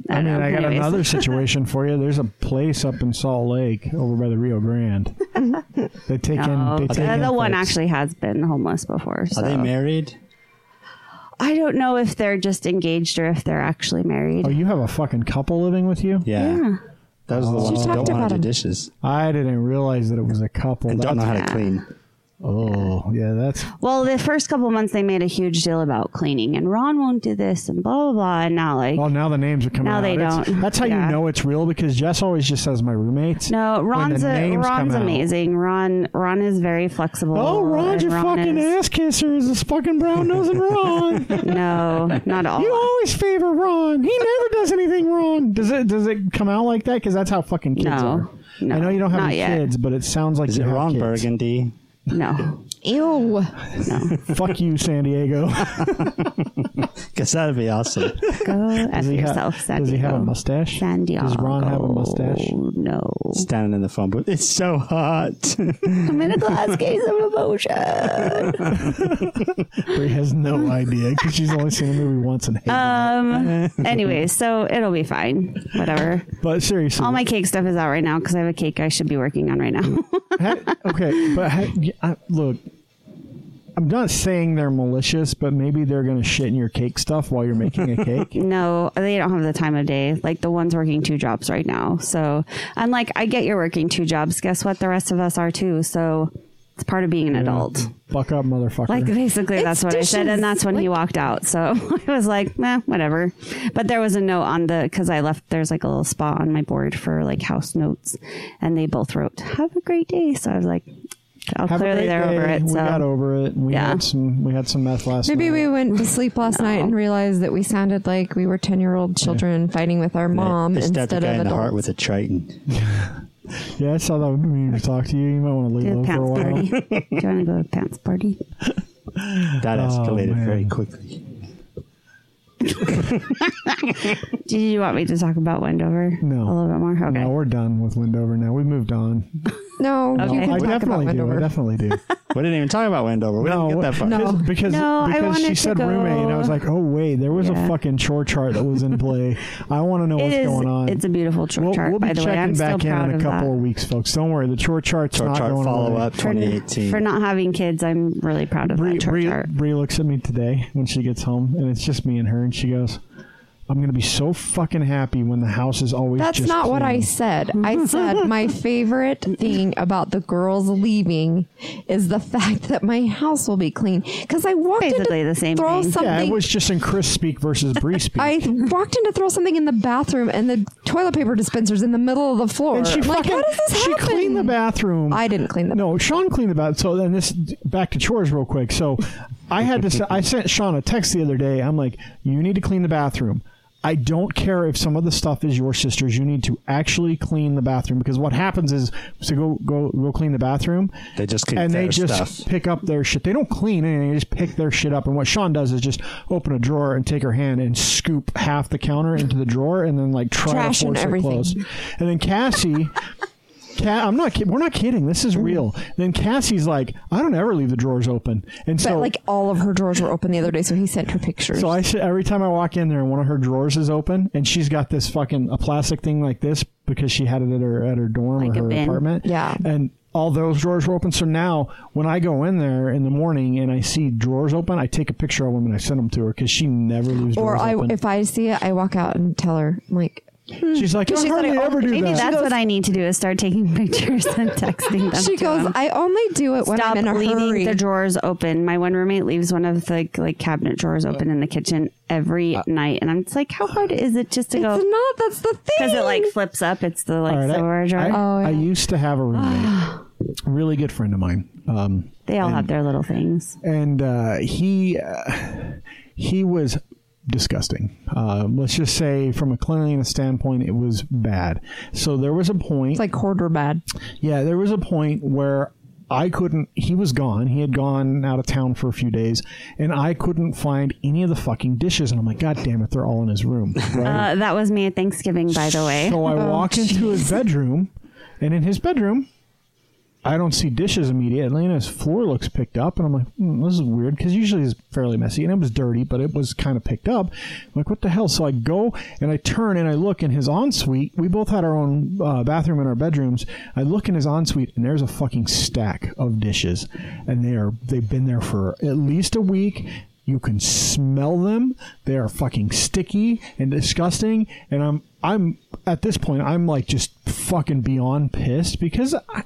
I, I mean, know. I got Anyways. another situation for you. There's a place up in Salt Lake over by the Rio Grande. they take No, in. They oh, take the, in the one folks. actually has been homeless before. So Are they married? I don't know if they're just engaged or if they're actually married. Oh, you have a fucking couple living with you? Yeah. yeah. Those are the ones who don't want about to do dishes I didn't realize that it was a couple. and don't know how to Yeah. clean. Oh, yeah, that's Well, the first couple months they made a huge deal about cleaning, and Ron won't do this, and blah blah blah. And now, like, Oh, now the names are coming Now out. they It's- don't. That's how Yeah. you know it's real because Jess always just says my roommates. no, When Ron's a, names Ron's come out. amazing. Ron Ron is very flexible. Oh, Ron's and your Ron fucking is- ass kisser is this fucking brown nosing Ron. No, not at all. you always favor Ron. He never does anything wrong. Does it? Does it come out like that? Because that's how fucking kids No. are. No, I know you don't have not any yet. kids, but it sounds like Is you it have Ron kids. Burgundy? No, Ew. Fuck you, San Diego. Guess that'd be awesome. go F Does he, ha- yourself, San does he have a mustache? San Diego. Does Ron have a mustache? No. Standing in the phone booth. It's so hot. I'm in a glass case of emotion. Bree has no idea because she's only seen the movie once and hated Um. Anyways, so it'll be fine. Whatever. But seriously, All my cake stuff is out right now because I have a cake I should be working on right now. Okay, but ha- y- I- look, I'm not saying they're malicious, but maybe they're going to shit in your cake stuff while you're making a cake. no, they don't have the time of day. Like the one's working two jobs right now. So I'm like, I get you're working two jobs. Guess what? The rest of us are too. So it's part of being an adult. Fuck up, motherfucker. Like basically, It's that's what I said, and that's when he walked out. So I was like, "Nah, whatever." But there was a note on the because I left. There's like a little spot on my board for like house notes, and they both wrote, "Have a great day." So I was like, "Oh, Have clearly great they're day. over it." We So got over it. We Yeah. had some. We had some meth last Maybe night. we went to sleep last night and realized that we sounded like we were 10 year old children fighting with our mom They stabbed the instead guy of in the heart with a Triton. Yeah, I saw that. We need to talk to you. You might want to leave do for a while. party. do you want to go to the pants party? That oh, escalated Oh, very quickly. Do you want me to talk about Wendover? No. a little bit more. Okay. No, we're done with Wendover now. We moved on. No, Okay. you can I talk about definitely do. I definitely do. We didn't even talk about Wendover. We didn't get that far. No. because No, because wanted she said go- roommate, and I was like, oh wait, there was Yeah. a fucking chore chart that was in play. I want to know It what's is. going on. It's a beautiful chore chart, we'll, we'll be by the way. checking I'm still back in proud in a couple that. of weeks, folks. Don't worry, the chore chart's Chart not chart going follow away. up For, 2018. for not having kids, I'm really proud of Bree, that chart Bree, chart. Bree looks at me today when she gets home, and it's just me and her, and she goes, "I'm gonna be so fucking happy when the house is always." That's just not what I said. I said my favorite thing about the girls leaving is the fact that my house will be clean. Because I walked Basically in to the same throw thing. something. Yeah, it was just in Chris speak versus Bree speak. I walked in to throw something in the bathroom, and the toilet paper dispenser's in the middle of the floor. and she I'm like, fucking how does this she happen? cleaned the bathroom. I didn't clean the No, Sean cleaned the bathroom. So then this back to chores real quick. So I had to. se- I sent Sean a text the other day. I'm like, you need to clean the bathroom. I don't care if some of the stuff is your sister's. You need to actually clean the bathroom because what happens is, so go go go clean the bathroom. They just keep and they their just stuff. pick up their shit. They don't clean anything. They just pick their shit up. And what Sean does is just open a drawer and take her hand and scoop half the counter into the drawer and then like try Trash to and force it everything. closed. And then Cassie. Ca- I'm not. We're not kidding. This is mm-hmm. real. Then Cassie's like, I don't ever leave the drawers open, and But so like all of her drawers were open the other day, so he sent her pictures. so I every time I walk in there and one of her drawers is open, and she's got this fucking a plastic thing like this because she had it at her at her dorm Like or her bin. apartment. Yeah. and all those drawers were open. So now when I go in there in the morning and I see drawers open, I take a picture of them and I send them to her because she never leaves or drawers I, open. if I see it, I walk out and tell her, I'm like, She's like, I She thought hardly I ever only- do maybe that. That's what I need to do is start taking pictures and texting them. She to goes, them. I only do it when Stop I'm in a leaving hurry. the drawers open. My one roommate leaves one of the like cabinet drawers open in the kitchen every night, and I'm just like, how hard is it just to it's go? not. That's the thing. Because it like flips up. It's the like All right, I- drawer. I, Oh, yeah. I used to have a roommate, really good friend of mine. Um, they all have their little things. and uh, he uh, he was disgusting. Uh, let's just say, from a cleanliness standpoint, it was bad. So there was a point. It's like quarter bad. Yeah, there was a point where I couldn't. He was gone. He had gone out of town for a few days, and I couldn't find any of the fucking dishes. And I'm like, God damn it, they're all in his room. Right? Uh, that was me at Thanksgiving, by the way. so I walk into his bedroom, and in his bedroom, I don't see dishes immediately, and his floor looks picked up, and I'm like, hmm, this is weird because usually it's fairly messy, and it was dirty, but it was kind of picked up. I'm like, what the hell? So I go and I turn and I look in his ensuite. We both had our own uh, bathroom in our bedrooms. I look in his ensuite, and there's a fucking stack of dishes, and they are they've been there for at least a week. You can smell them. They are fucking sticky and disgusting. And I'm I'm at this point I'm like just fucking beyond pissed because I,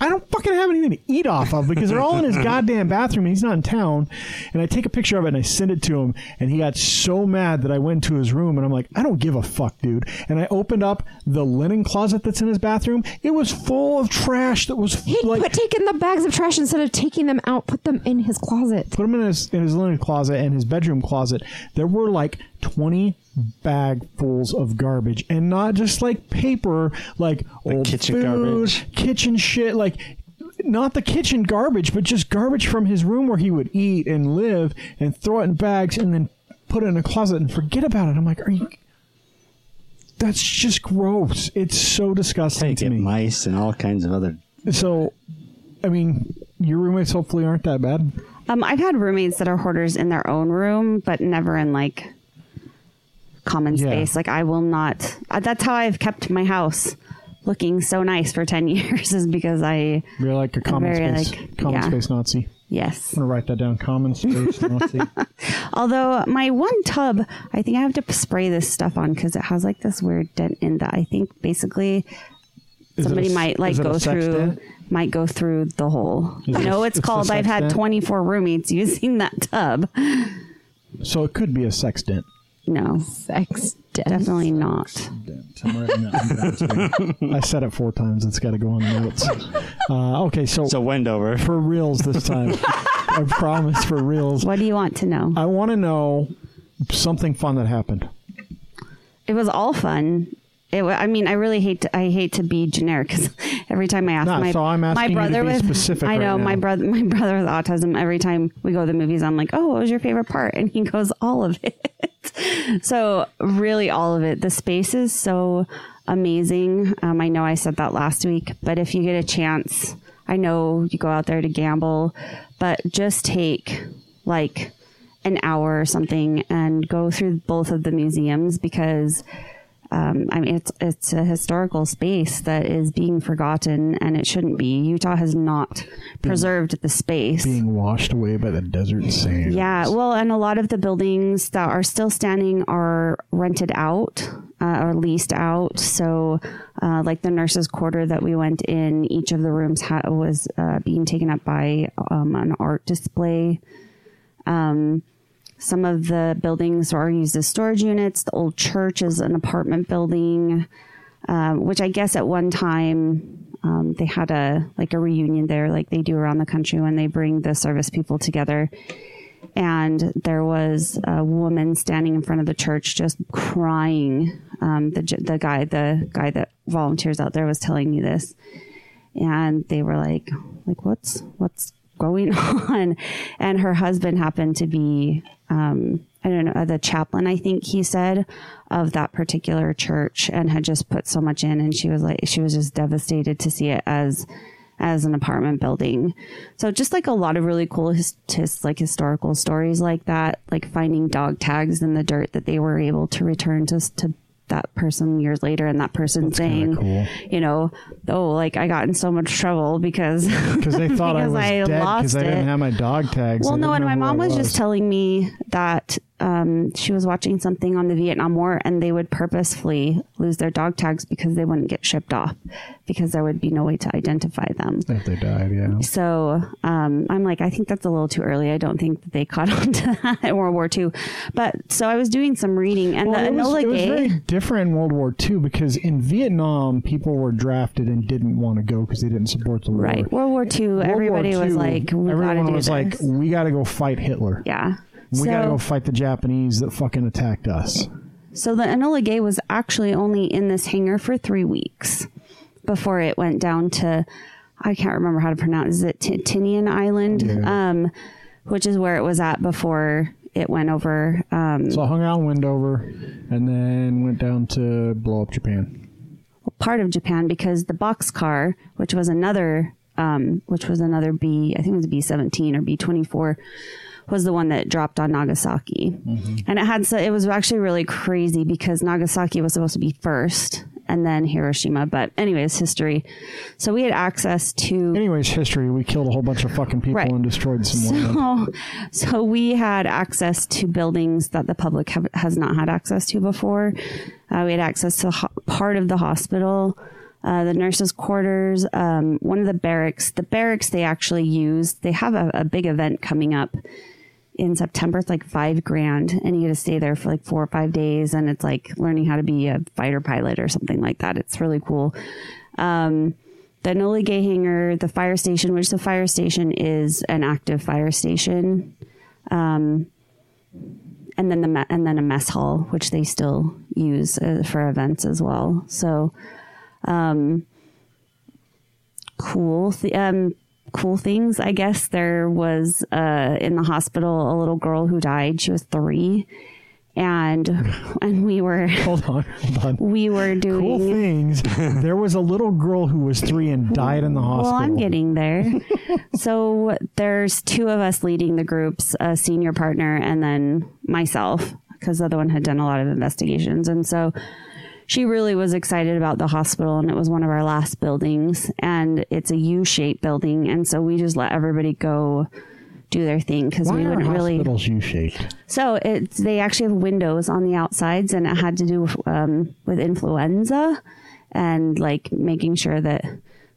I don't fucking have anything to eat off of because they're all in his goddamn bathroom and he's not in town. And I take a picture of it and I send it to him and he got so mad that I went to his room and I'm like, I don't give a fuck, dude. And I opened up the linen closet that's in his bathroom. It was full of trash that was He'd like put taking the bags of trash instead of taking them out, put them in his closet. put them in his in his linen closet and his bedroom closet. There were like twenty bagfuls of garbage, and not just like paper, like old kitchen food, garbage. kitchen shit, like. Not the kitchen garbage, but just garbage from his room where he would eat and live, and throw it in bags, and then put it in a closet and forget about it. I'm like, are you? That's just gross. It's so disgusting Hey, to get me. mice and all kinds of other. so, I mean, your roommates hopefully aren't that bad. Um, I've had roommates that are hoarders in their own room, but never in like common Yeah. space. Like I will not. Uh, that's how I've kept my house looking so nice for ten years, is because I You're like a common very, space, like, common yeah. space Nazi. yes. I'm gonna write that down. Common space Nazi. Although my one tub, I think I have to spray this stuff on because it has like this weird dent in that I think basically Is somebody a might like is it a go through dent? might go through the hole. Is it- no, it's, it's called. I've had dent? 24 roommates using that tub. So it could be a sex dent. No, Sex death. definitely not. Dent. I'm writing that down. I said it four times. It's got to go on the notes. Uh, okay, so, So Wendover. for reals this time. I promise for reals. What do you want to know? I want to know something fun that happened. It was all fun. It, I mean, I really hate to. I hate to be generic because every time I ask No, my so I'm my asking you to brother with specific I know right my brother my brother with autism. Every time we go to the movies, I'm like, "Oh, what was your favorite part?" And he goes, "All of it." so really, all of it. The space is so amazing. Um, I know I said that last week, but if you get a chance, I know you go out there to gamble, but just take like an hour or something and go through both of the museums because um, I mean it's it's a historical space that is being forgotten and it shouldn't be. Utah has not preserved the space. Being washed away by the desert sand. Yeah, well, and a lot of the buildings that are still standing are rented out uh, or leased out. So, uh, like the nurses' quarter that we went in, each of the rooms ha- was uh, being taken up by um, an art display. Um, some of the buildings are used as storage units. The old church is an apartment building, um, which I guess at one time um, they had a like a reunion there, like they do around the country when they bring the service people together. And there was a woman standing in front of the church, just crying. Um, the the guy the guy that volunteers out there was telling me this, and they were like, like what's what's going on? And her husband happened to be um, I don't know, the chaplain, I think he said, of that particular church and had just put so much in. And she was like, she was just devastated to see it as, as an apartment building. So just like a lot of really cool, his, his, like historical stories like that, like finding dog tags in the dirt that they were able to return to, to that person years later and that person saying, cool. you know, oh, like I got in so much trouble because Because they thought I was I dead because I didn't have my dog tags. well, no, and my mom was, just telling me that um, she was watching something on the Vietnam War, and they would purposefully lose their dog tags because they wouldn't get shipped off because there would be no way to identify them. If they died, yeah. So um, I'm like, I think that's a little too early. I don't think that they caught on to that in World War II. But so I was doing some reading, and Well, the it, was, Enola it was Gay. very different in World War II because in Vietnam, people were drafted and didn't want to go because they didn't support the war. Right, World War II. World War everybody was like, "We gotta everyone was this." like, we got to go fight Hitler. yeah. We so, got to go fight the Japanese that fucking attacked us. so the Enola Gay was actually only in this hangar for three weeks before it went down to, I can't remember how to pronounce it, T- Tinian Island, Yeah. um, which is where it was at before it went over. Um, So I hung out in Wendover and then went down to blow up Japan. part of Japan because the Bockscar, which was another, um, which was another B, I think it was B seventeen or B twenty four, was the one that dropped on Nagasaki, and it had so it was actually really crazy because Nagasaki was supposed to be first and then Hiroshima, but anyways, history. So we had access to Anyways, history. We killed a whole bunch of fucking people Right. and destroyed some land. So, so we had access to buildings that the public have, has not had access to before. Uh, we had access to ho- part of the hospital, uh, the nurses' quarters, um, one of the barracks. The barracks they actually use. They have a, a big event coming up in September. It's like five grand, and you get to stay there for like four or five days, and it's like learning how to be a fighter pilot or something like that. It's really cool Um, the Enola Gay Hangar, the fire station, which the fire station is an active fire station, um, and then the me- and then a mess hall, which they still use uh, for events as well. So, um, cool, um, cool things. I guess there was uh, in the hospital a little girl who died. She was three, and and we were Hold on, hold on. we were doing Cool things. there was a little girl who was three and died in the hospital. Well, I'm getting there. so there's two of us leading the groups, a senior partner, and then myself, because the other one had done a lot of investigations. And so she really was excited about the hospital, and it was one of our last buildings, and it's a U-shaped building, and so we just let everybody go do their thing because we are wouldn't really. hospitals U-shaped? So it's they actually have windows on the outsides, and it had to do with, um, with influenza and like making sure that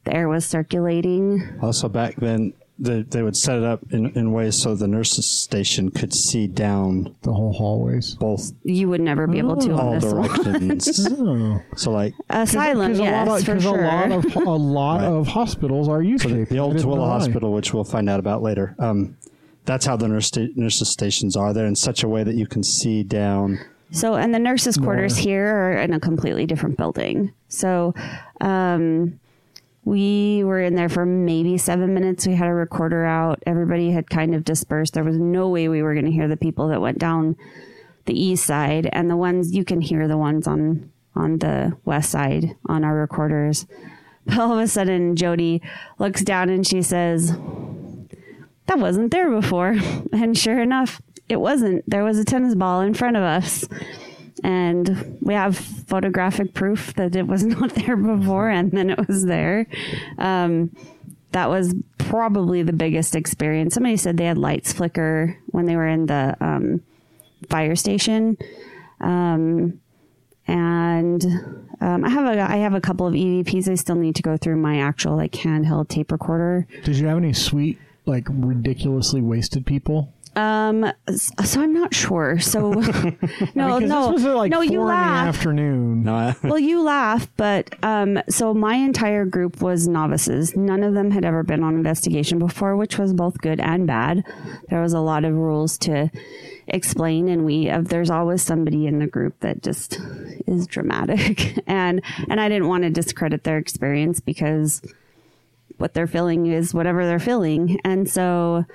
the air was circulating. Also, back then, they, they would set it up in, in ways so the nurses' station could see down The whole hallways. both You would never be able to on all this one. directions. Oh. so, like, Asylum, Because yes, a lot of, for 'cause sure. a lot of a lot Right. of hospitals are U-shaped. the old didn't Tooele know why. Hospital, which we'll find out about later. Um, that's how the nurse sta- nurses' stations are. They're in such a way that you can see down. So, and the nurses' quarters More. here are in a completely different building. So, um, we were in there for maybe seven minutes. We had a recorder out. Everybody had kind of dispersed. There was no way we were going to hear the people that went down the east side, and the ones you can hear the ones on on the west side on our recorders. But all of a sudden, Jody looks down and she says, "That wasn't there before." And sure enough, it wasn't. There was a tennis ball in front of us and we have photographic proof that it was not there before and then it was there um, that was probably the biggest experience somebody said they had lights flicker when they were in the um, fire station um, and um, I have a I have a couple of EVPs. I still need to go through my actual like handheld tape recorder. Did you have any sweet, like ridiculously wasted people? Um, so I'm not sure. So no, no, this was at like no. four You in laugh. the afternoon. No, I, well, you laugh, but um, so my entire group was novices. None of them had ever been on investigation before, which was both good and bad. There was a lot of rules to explain, and we uh, there's always somebody in the group that just is dramatic, and and I didn't want to discredit their experience because what they're feeling is whatever they're feeling, and so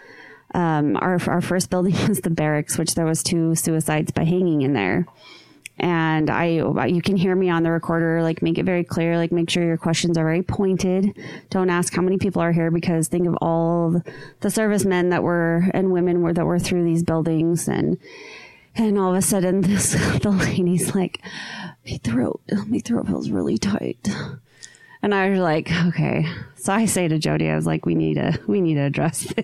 um, our our first building was the barracks, which there was two suicides by hanging in there. And I, you can hear me on the recorder, like make it very clear, like make sure your questions are very pointed. Don't ask how many people are here because think of all the servicemen that were and women were that were through these buildings and and all of a sudden this the lady's like, my throat, my throat feels really tight. And I was like, okay. So I say to Jody, I was like, we need to, we need to address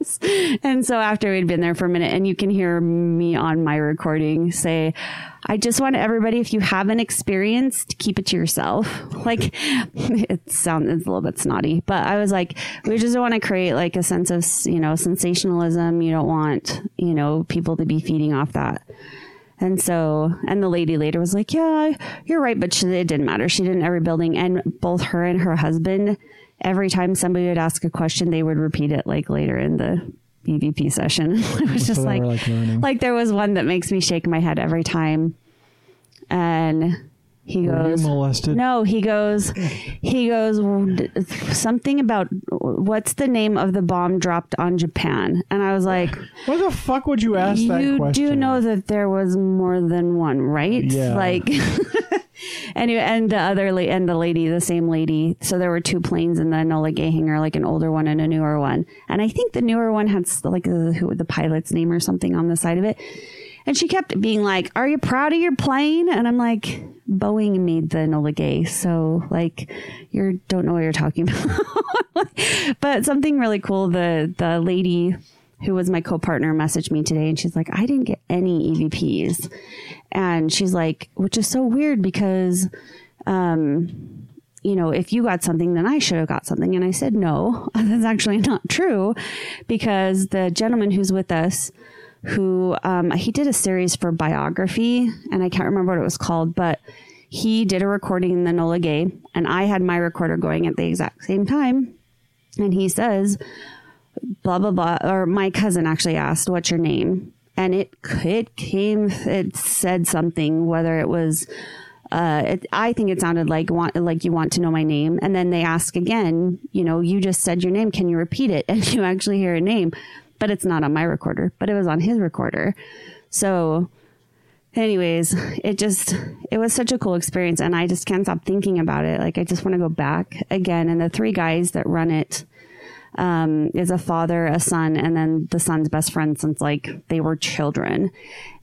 this. and so after we'd been there for a minute and you can hear me on my recording say, I just want everybody, if you haven't experienced, keep it to yourself. Like it sounds it's a little bit snotty, but I was like, we just don't want to create like a sense of, you know, sensationalism. You don't want, you know, people to be feeding off that. And so, and the lady later was like, yeah, you're right. But she, it didn't matter. She did in every building. And both her and her husband, every time somebody would ask a question, they would repeat it like later in the EVP session. it was just they like, like, like there was one that makes me shake my head every time. And he Were goes, molested? no, he goes, he goes, something about what's the name of the bomb dropped on Japan? And I was like, Why the fuck would you ask that you question? do know that there was more than one, right? Yeah. Like, anyway, and the other la- and the lady, the same lady. So there were two planes in the Enola Gay hangar, like an older one and a newer one. And I think the newer one had like the, who, the pilot's name or something on the side of it. And she kept being like, "Are you proud of your plane?" And I'm like, "Boeing made the Enola Gay, so like, you don't know what you're talking about." but something really cool. The the lady who was my co-partner messaged me today, and she's like, "I didn't get any EVPs," and she's like, which is so weird because. Um, you know, if you got something, then I should have got something. And I said, no, that's actually not true because the gentleman who's with us, who um, he did a series for biography, and I can't remember what it was called, but he did a recording in the Enola Gay, and I had my recorder going at the exact same time. And he says, blah blah blah, or my cousin actually asked, "What's your name?" And it it came, it said something, whether it was. Uh, it, I think it sounded like want like you want to know my name, and then they ask again. You know, you just said your name. Can you repeat it? And you actually hear a name, but it's not on my recorder, but it was on his recorder. So, anyways, it just it was such a cool experience, and I just can't stop thinking about it. Like I just want to go back again. And the three guys that run it um, is a father, a son, and then the son's best friend since like they were children.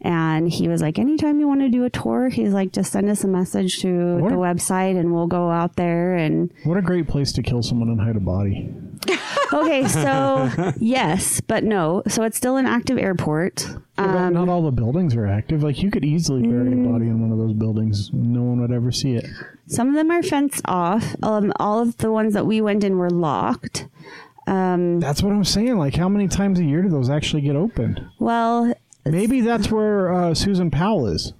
And he was like, anytime you want to do a tour, he's like, just send us a message to What? the website and we'll go out there. And What a great place to kill someone and hide a body. Okay, so yes, but no. So it's still an active airport. But Um, not all the buildings are active. Like you could easily bury a body in one of those buildings. No one would ever see it. some of them are fenced off. Um, all of the ones that we went in were locked. That's what I'm saying. Like how many times a year do those actually get opened? Well, Maybe that's where uh, Susan Powell is.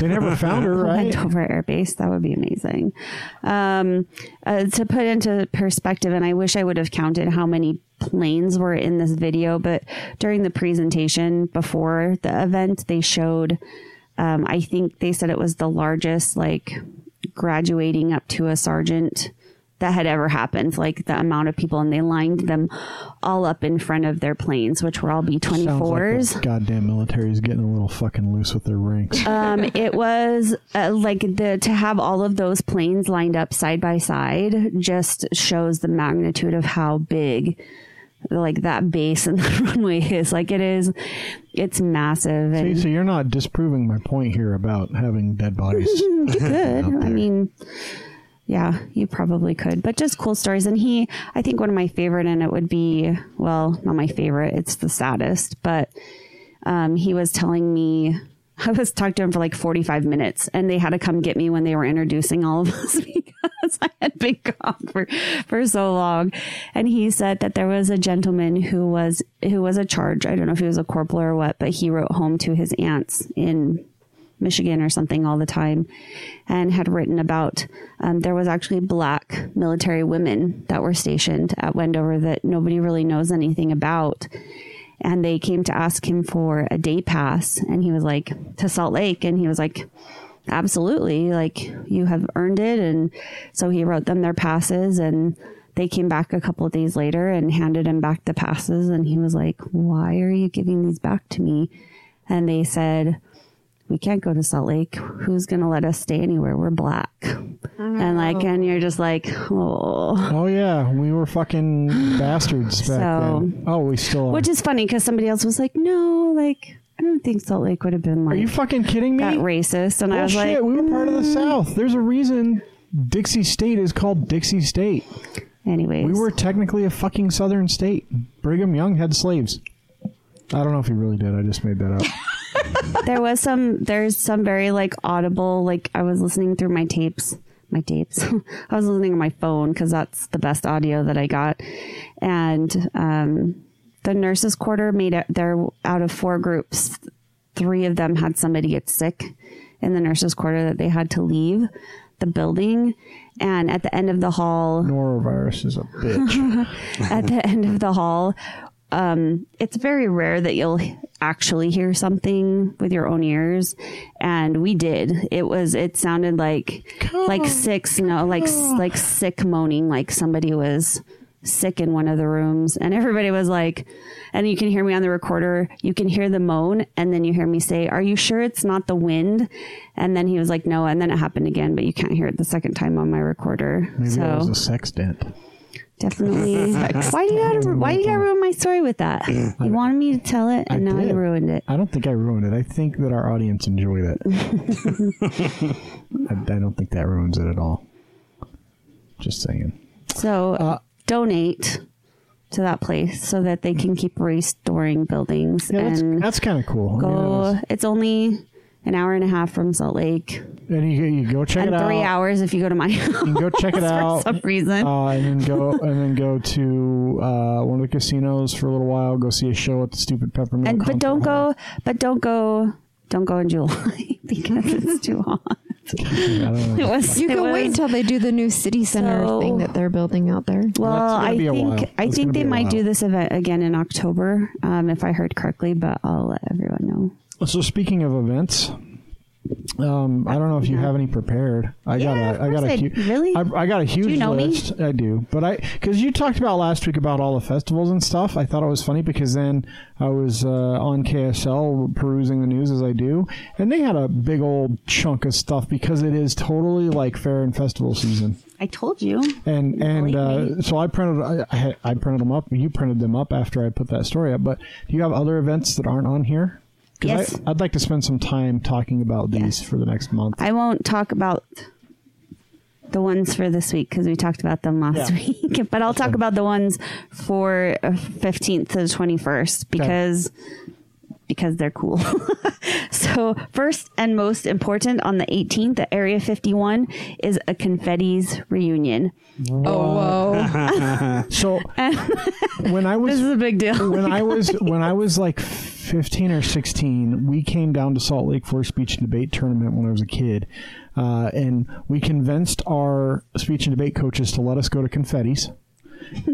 They never found her, right? Dover Air Base. That would be amazing. Um, uh, to put into perspective, and I wish I would have counted how many planes were in this video, but during the presentation before the event, they showed, um, I think they said it was the largest, like, graduating up to a sergeant that had ever happened, like the amount of people, and they lined them all up in front of their planes, which were all B like 24s. goddamn military is getting a little fucking loose with their ranks. um, it was uh, like the to have all of those planes lined up side by side just shows the magnitude of how big like that base and the runway is like it is it's massive See, so you're not disproving my point here about having dead bodies. could i mean yeah you probably could but just cool stories and he i think one of my favorite and it would be well not my favorite it's the saddest but um, he was telling me I was talking to him for like 45 minutes and they had to come get me when they were introducing all of us because I had been gone for, for so long. And he said that there was a gentleman who was, who was a charge. I don't know if he was a corporal or what, but he wrote home to his aunts in Michigan or something all the time and had written about um, there was actually black military women that were stationed at Wendover that nobody really knows anything about. And they came to ask him for a day pass and he was like to Salt Lake. And he was like absolutely like you have earned it. And so he wrote them their passes and they came back a couple of days later and handed him back the passes. And he was like why are you giving these back to me? And they said we can't go to Salt Lake. Who's going to let us stay anywhere? We're black. And like, and you're just like, oh, oh yeah, we were fucking bastards back So- then. Oh, we still are. which is funny because somebody else was like, no, like, I don't think Salt Lake would have been like. are you fucking kidding me? that racist. And I was Bullshit, like, we were part of the "Mm." South. There's a reason Dixie State is called Dixie State. Anyways, We were technically a fucking southern state. Brigham Young had slaves. I don't know if he really did. I just made that up. there was some there's some very like audible like i was listening through my tapes my tapes i was listening on my phone because that's the best audio that i got and um, the nurses quarter made it they're out of four groups three of them had somebody get sick in the nurses quarter that they had to leave the building and at the end of the hall Norovirus is a bitch. at the end of the hall. Um, it's very rare that you'll actually hear something with your own ears, and we did. It was. It sounded like like sick, no, like like sick moaning, like somebody was sick in one of the rooms, and everybody was like, and you can hear me on the recorder. You can hear the moan, and then you hear me say, "Are you sure it's not the wind?" And then he was like, "No," and then it happened again, but you can't hear it the second time on my recorder. Maybe so that was a sex dent. Definitely. why do you gotta why do you gotta ruin my story with that? You wanted me to tell it and I now did. you ruined it. I don't think I ruined it. I think that our audience enjoyed it. I, I don't think that ruins it at all. Just saying. So Uh, donate to that place so that they can keep restoring buildings Yeah, that's, and that's kind of cool. Go was- it's only an hour and a half from Salt Lake and you, you go check and it three out. hours if you go to my house You can go check it for out. some reason. Uh, and then go and then go to uh, one of the casinos for a little while. Go see a show at the stupid Peppermill. and but don't Hall. go but don't go don't go in July because it's too hot. I don't know. It was You it can was, wait until they do the new city center So- thing that they're building out there. Well, I think while. I That's think they might while. do this event again in October, um, if I heard correctly. But I'll let everyone know. So speaking of events, um, I don't know if you have any prepared. I got Yeah, a, of I got a I- huge, really? I, I got a huge you know me? list. I do, but I because you talked about last week about all the festivals and stuff. I thought it was funny because then I was uh, on KSL perusing the news as I do, and they had a big old chunk of stuff because it is totally like fair and festival season. I told you. and and uh, so I printed I, I printed them up. You printed them up after I put that story up. But do you have other events that aren't on here? Yes. I, I'd like to spend some time talking about these for the next month. I won't talk about the ones for this week because we talked about them last Yeah. week. but I'll talk about the ones for uh, fifteenth to twenty first because because they're cool. so first and most important on the 18th at Area 51 is a confetti's reunion. Oh, whoa. so when I was This is a big deal. when I was when I was like 15 or 16, we came down to Salt Lake for a speech and debate tournament when I was a kid, uh, and we convinced our speech and debate coaches to let us go to Confetti's.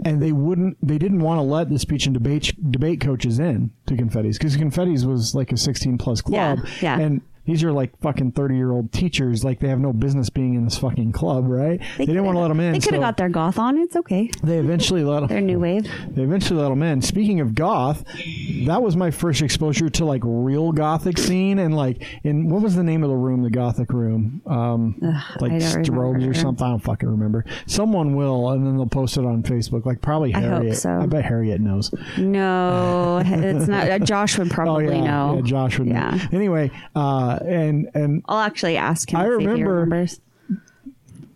And they wouldn't. They didn't want to let the speech and debate debate coaches in to Confetti's because Confetti's was like a 16 plus club. Yeah, yeah. And these are like fucking 30 year old teachers. Like they have no business being in this fucking club, right? They, didn't want to let them in. They could have so got their goth on. It's okay. They eventually let them. Their new wave. they eventually let them in. Speaking of goth, that was my first exposure to like real gothic scene and like in what was the name of the room, the gothic room, um, like strobes or something. I don't fucking remember. Someone will, and then they'll post it on Facebook. Like probably I hope Harriet. so. I bet Harriet knows. No, it's not. uh, Josh would Oh probably yeah, know. yeah. Josh would. know. Yeah. Anyway, uh, and and I'll actually ask him. I if remember-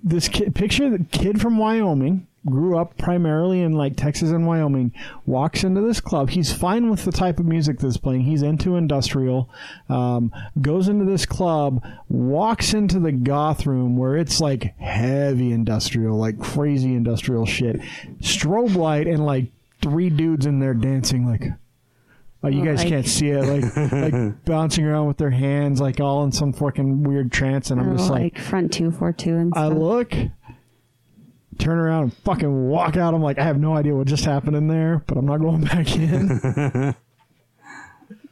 this kid, picture the kid from Wyoming grew up primarily in like Texas and Wyoming walks into this club. He's fine with the type of music that's playing. He's into industrial um, goes into this club walks into the goth room where it's like heavy industrial like crazy industrial shit. Strobe light and like three dudes in there dancing like Oh, you guys Like- can't see it, like like bouncing around with their hands, like all in some fucking weird trance, and I'm Oh, just like, like front two four two and I look, turn around, and fucking walk out. I'm like, I have no idea what just happened in there, but I'm not going back in.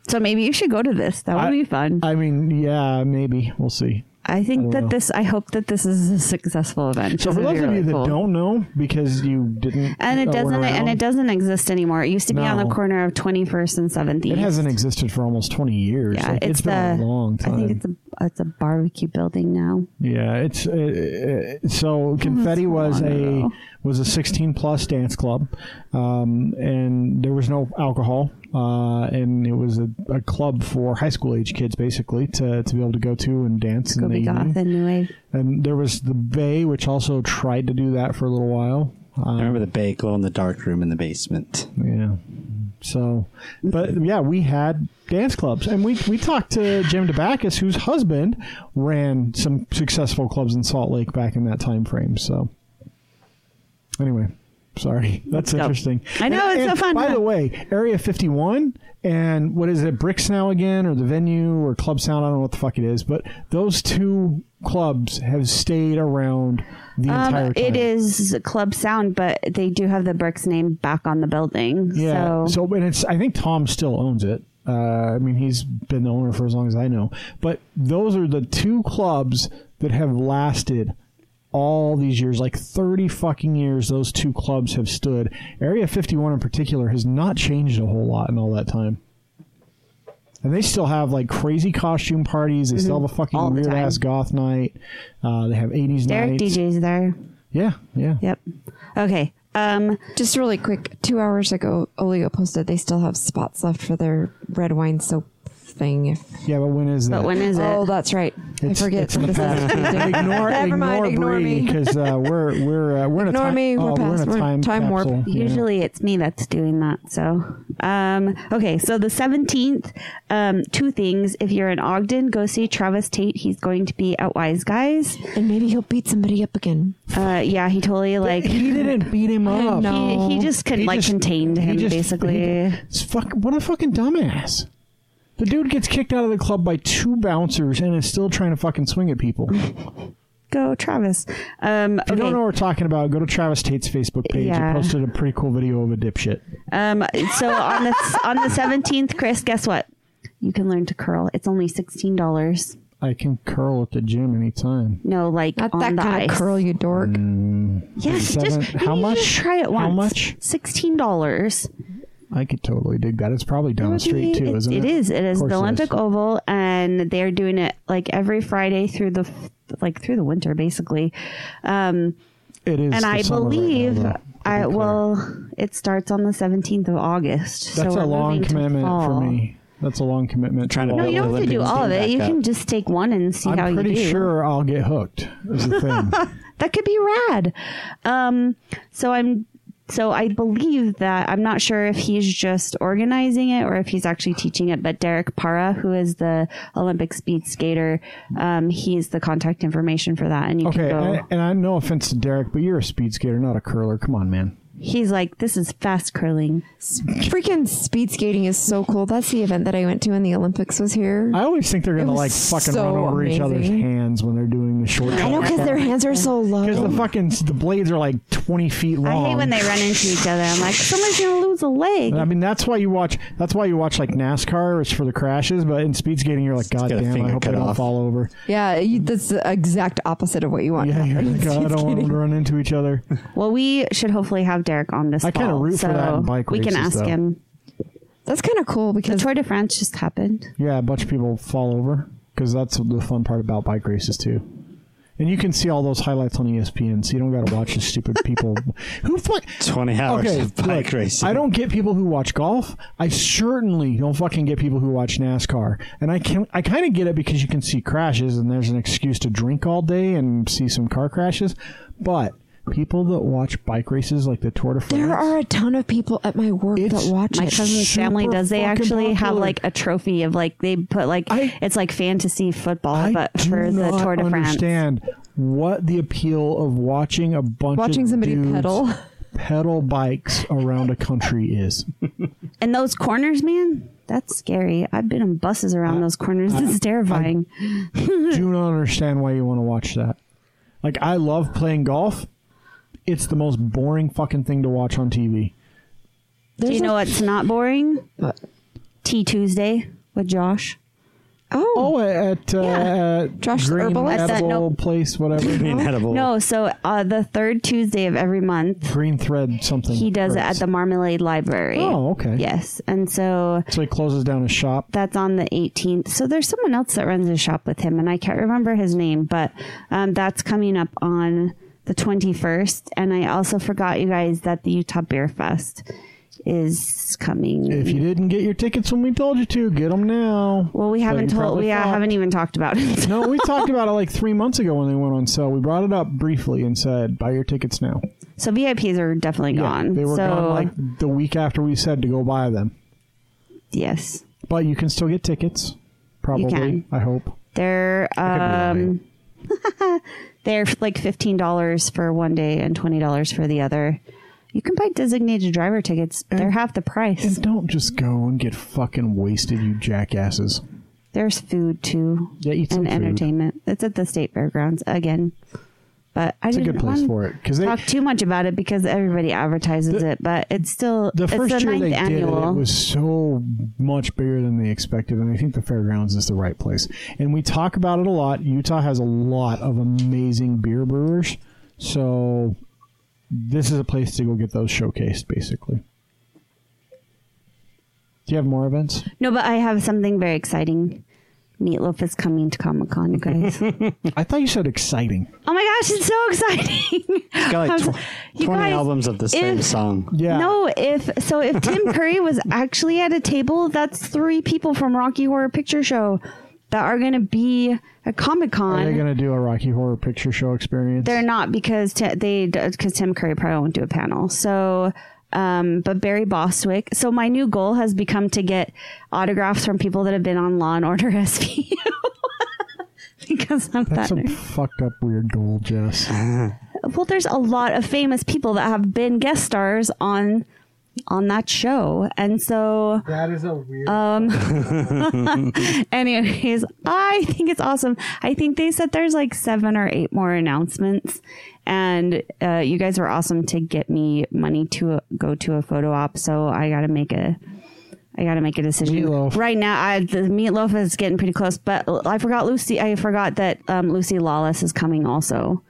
so maybe you should go to this. That would I- be fun. I mean, yeah, maybe we'll see. I think don't that know. this. I hope that this is a successful event. So for those be of you that cool. don't know, because you didn't, and it uh, doesn't, and it doesn't exist anymore. It used to be on the corner of Twenty First and Seventeenth. It hasn't existed for almost 20 years. Yeah, Like, it's, it's been the. a long time. I think it's a it's a barbecue building now. Yeah, it's uh, uh, so confetti was a ago. Was a 16 plus dance club, um, and there was no alcohol. Uh, and it was a, a club for high school age kids, basically, to, to be able to go to and dance Go in the be evening. goth and new wave. And there was the Bay, which also tried to do that for a little while. I Um, remember the bay glow in the dark room in the basement. yeah. So, but yeah, we had dance clubs, and we we talked to Jim DeBackus, whose husband ran some successful clubs in Salt Lake back in that time frame. So, anyway, sorry, that's interesting. I know, And- it's so fun. By the way, Area Fifty One and what is it, Bricks now again, or the venue or Club Sound? I don't know what the fuck it is, but those two clubs have stayed around the entire Um, time. it is Club Sound, but they do have the Bricks name back on the building. Yeah. So, So, and it's I think Tom still owns it. Uh, I mean, he's been the owner for as long as I know. But those are the two clubs that have lasted all these years, like thirty fucking years. Those two clubs have stood. Area Fifty One in particular has not changed a whole lot in all that time. And they still have like crazy costume parties. They still have a Mm-hmm. All fucking the weird time. ass goth night. Uh, they have eighties Derek nights. DJ's there. Yeah, yeah. Yep. Okay. Um, Just really quick, two hours ago, Olio posted they still have spots left for their red wine soap thing. If Yeah, but when is that? but when is it? oh, that's right. It's- I forget. it's in the past. Ignore Never mind, ignore ignore Bree me. because uh, we're we're uh, we're in a Ignore time, me, we're oh, we're in a we're time, time warp. capsule. Yeah. Usually it's me that's doing that. So, um, okay. So the 17th, um, two things. If you're in Ogden, go see Travis Tate. He's going to be at Wise Guys. and maybe he'll beat somebody up again. Uh, yeah, he totally like, he didn't beat him up. No, he, he just could He like just- contained him just- basically. he- it's fuck, what a fucking dumbass. The dude gets kicked out of the club by two bouncers and is still trying to fucking swing at people. Go Travis. Um, you okay. don't know what we're talking about, go to Travis Tate's Facebook page. Yeah. He posted a pretty cool video of a dipshit. Um, so on the on the seventeenth, Chris, guess what? You can learn to curl. It's only sixteen dollars. I can curl at the gym anytime. No, like Not on that the kind ice. of curl, you dork. Yes, Seven- just how maybe much? Just try it once. How much? Sixteen dollars. I could totally dig that. It's probably down the street too, isn't it? It is. It is the it Olympic Oval, and they're doing it like every Friday through the like through the winter, basically. Um, It is. and the I summer right now, believe, I well, it starts on the seventeenth of August. That's so a long commitment for me. That's a long commitment. Trying to No, you don't have to do all of it. You back can just take one and see how I'm pretty you do. sure I'll get hooked. Is the thing. That could be rad. Um, so I'm so I believe that I'm not sure if he's just organizing it or if he's actually teaching it. But Derek Parra, who is the Olympic speed skater, um, he's the contact information for that, and you okay, can go. I, and I no offense to Derek, but you're a speed skater, not a curler. Come on, man. He's like, this is fast curling. Freaking speed skating is so cool. That's the event that I went to when the Olympics was here. I always think they're gonna was like fucking so run over each other's amazing. hands when they're doing the short. I know because their hands are so low. Because the fucking the blades are like twenty feet long. I hate when they run into each other. I'm like, someone's gonna lose a leg. I mean, that's why you watch. That's why you watch like NASCAR. It's for the crashes, but in speed skating, you're like, God get a damn, I finger hope I cut don't off." fall over. yeah, you, that's the exact opposite of what you want. to Yeah, you're happen like, God, I don't want them to run into each other. Well, we should hopefully have Derek on this. I kinda fall, root for so that in bike We can races, ask though. him. That's kind of cool The because Tour de France just happened. Yeah, a bunch of people fall over because that's the fun part about bike races too. And you can see all those highlights on ESPN, so you don't got to watch the stupid people who fuck. 20 hours Okay, of bike look, racing. I don't get people who watch golf. I certainly don't fucking get people who watch NASCAR. And I can I kind of get it because you can see crashes and there's an excuse to drink all day and see some car crashes. But people that watch bike races like the Tour de France, there are a ton of people at my work It's- that watch My it. cousin's family does. They fucking actually have like a trophy of like they put like I- it's like fantasy football, I but for the Tour de France. understand what the appeal of watching a bunch Watching of somebody dudes pedal. pedal bikes around a country is. And those corners, man, that's scary. I've been on buses around those corners. It's terrifying. I do not understand why you want to watch that. Like I love playing golf. It's the most boring fucking thing to watch on TV. Do you know a- what's not boring? What? Tea Tuesday with Josh. Oh, Oh, at uh, Yeah. at Josh Green herbalist? At that- Edible no. place, whatever. Inedible. No, so uh, the third Tuesday of every month, Green Thread something. he does it at the Marmalade Library. Oh, okay. Yes, and so So he closes down his shop. that's on the 18th. So there's someone else that runs a shop with him, and I can't remember his name, but um, that's coming up on the 21st. And I also forgot you guys that the Utah Beer Fest is coming. If you didn't get your tickets when we told you to, get them now. well, we haven't you told, probably we uh, thought- haven't even talked about it. No, we talked about it like three months ago when they went on sale. We brought it up briefly and said, buy your tickets now. So VIPs are definitely gone. They were so, gone like the week after we said to go buy them. yes, But you can still get tickets. Probably. can. I hope. they're um, they're like fifteen dollars for one day and twenty dollars for the other. You can buy designated driver tickets. They're half the price. And don't just go and get fucking wasted, you jackasses. There's food too. Yeah, eat some and food. entertainment. It's at the state fairgrounds again. But I It's a didn't good place for it because they talk too much about it because everybody advertises it, but it's still the it's first the year ninth they annual. did it, it was so much bigger than they expected, and I think the fairgrounds is the right place. And we talk about it a lot. Utah has a lot of amazing beer brewers, so this is a place to go get those showcased. Basically, do you have more events? no, but I have something very exciting. Meatloaf is coming to Comic Con, you guys. I thought you said exciting. Oh my gosh, it's so exciting! It's got like tw- you 20 guys, albums of the same if- song. Yeah. No, if so, if Tim Curry was actually at a table, that's three people from Rocky Horror Picture Show that are going to be at Comic Con. Are they Con. going to do a Rocky Horror Picture Show experience? They're not because t- they because Tim Curry probably won't do a panel. So, um, but Barry Bostwick. So my new goal has become to get autographs from people that have been on Law and Order SVU. because I'm That's that. some fucked up weird goal, Jess. well, there's a lot of famous people that have been guest stars on on that show, and so That is a weird. um anyways, I think it's awesome. I think they said there's like seven or eight more announcements, and uh, you guys were awesome to get me money to go to a photo op. So I got to make a. I got to make a decision Meatloaf. right now. I, the meatloaf is getting pretty close, but I forgot Lucy. I forgot that um, Lucy Lawless is coming also.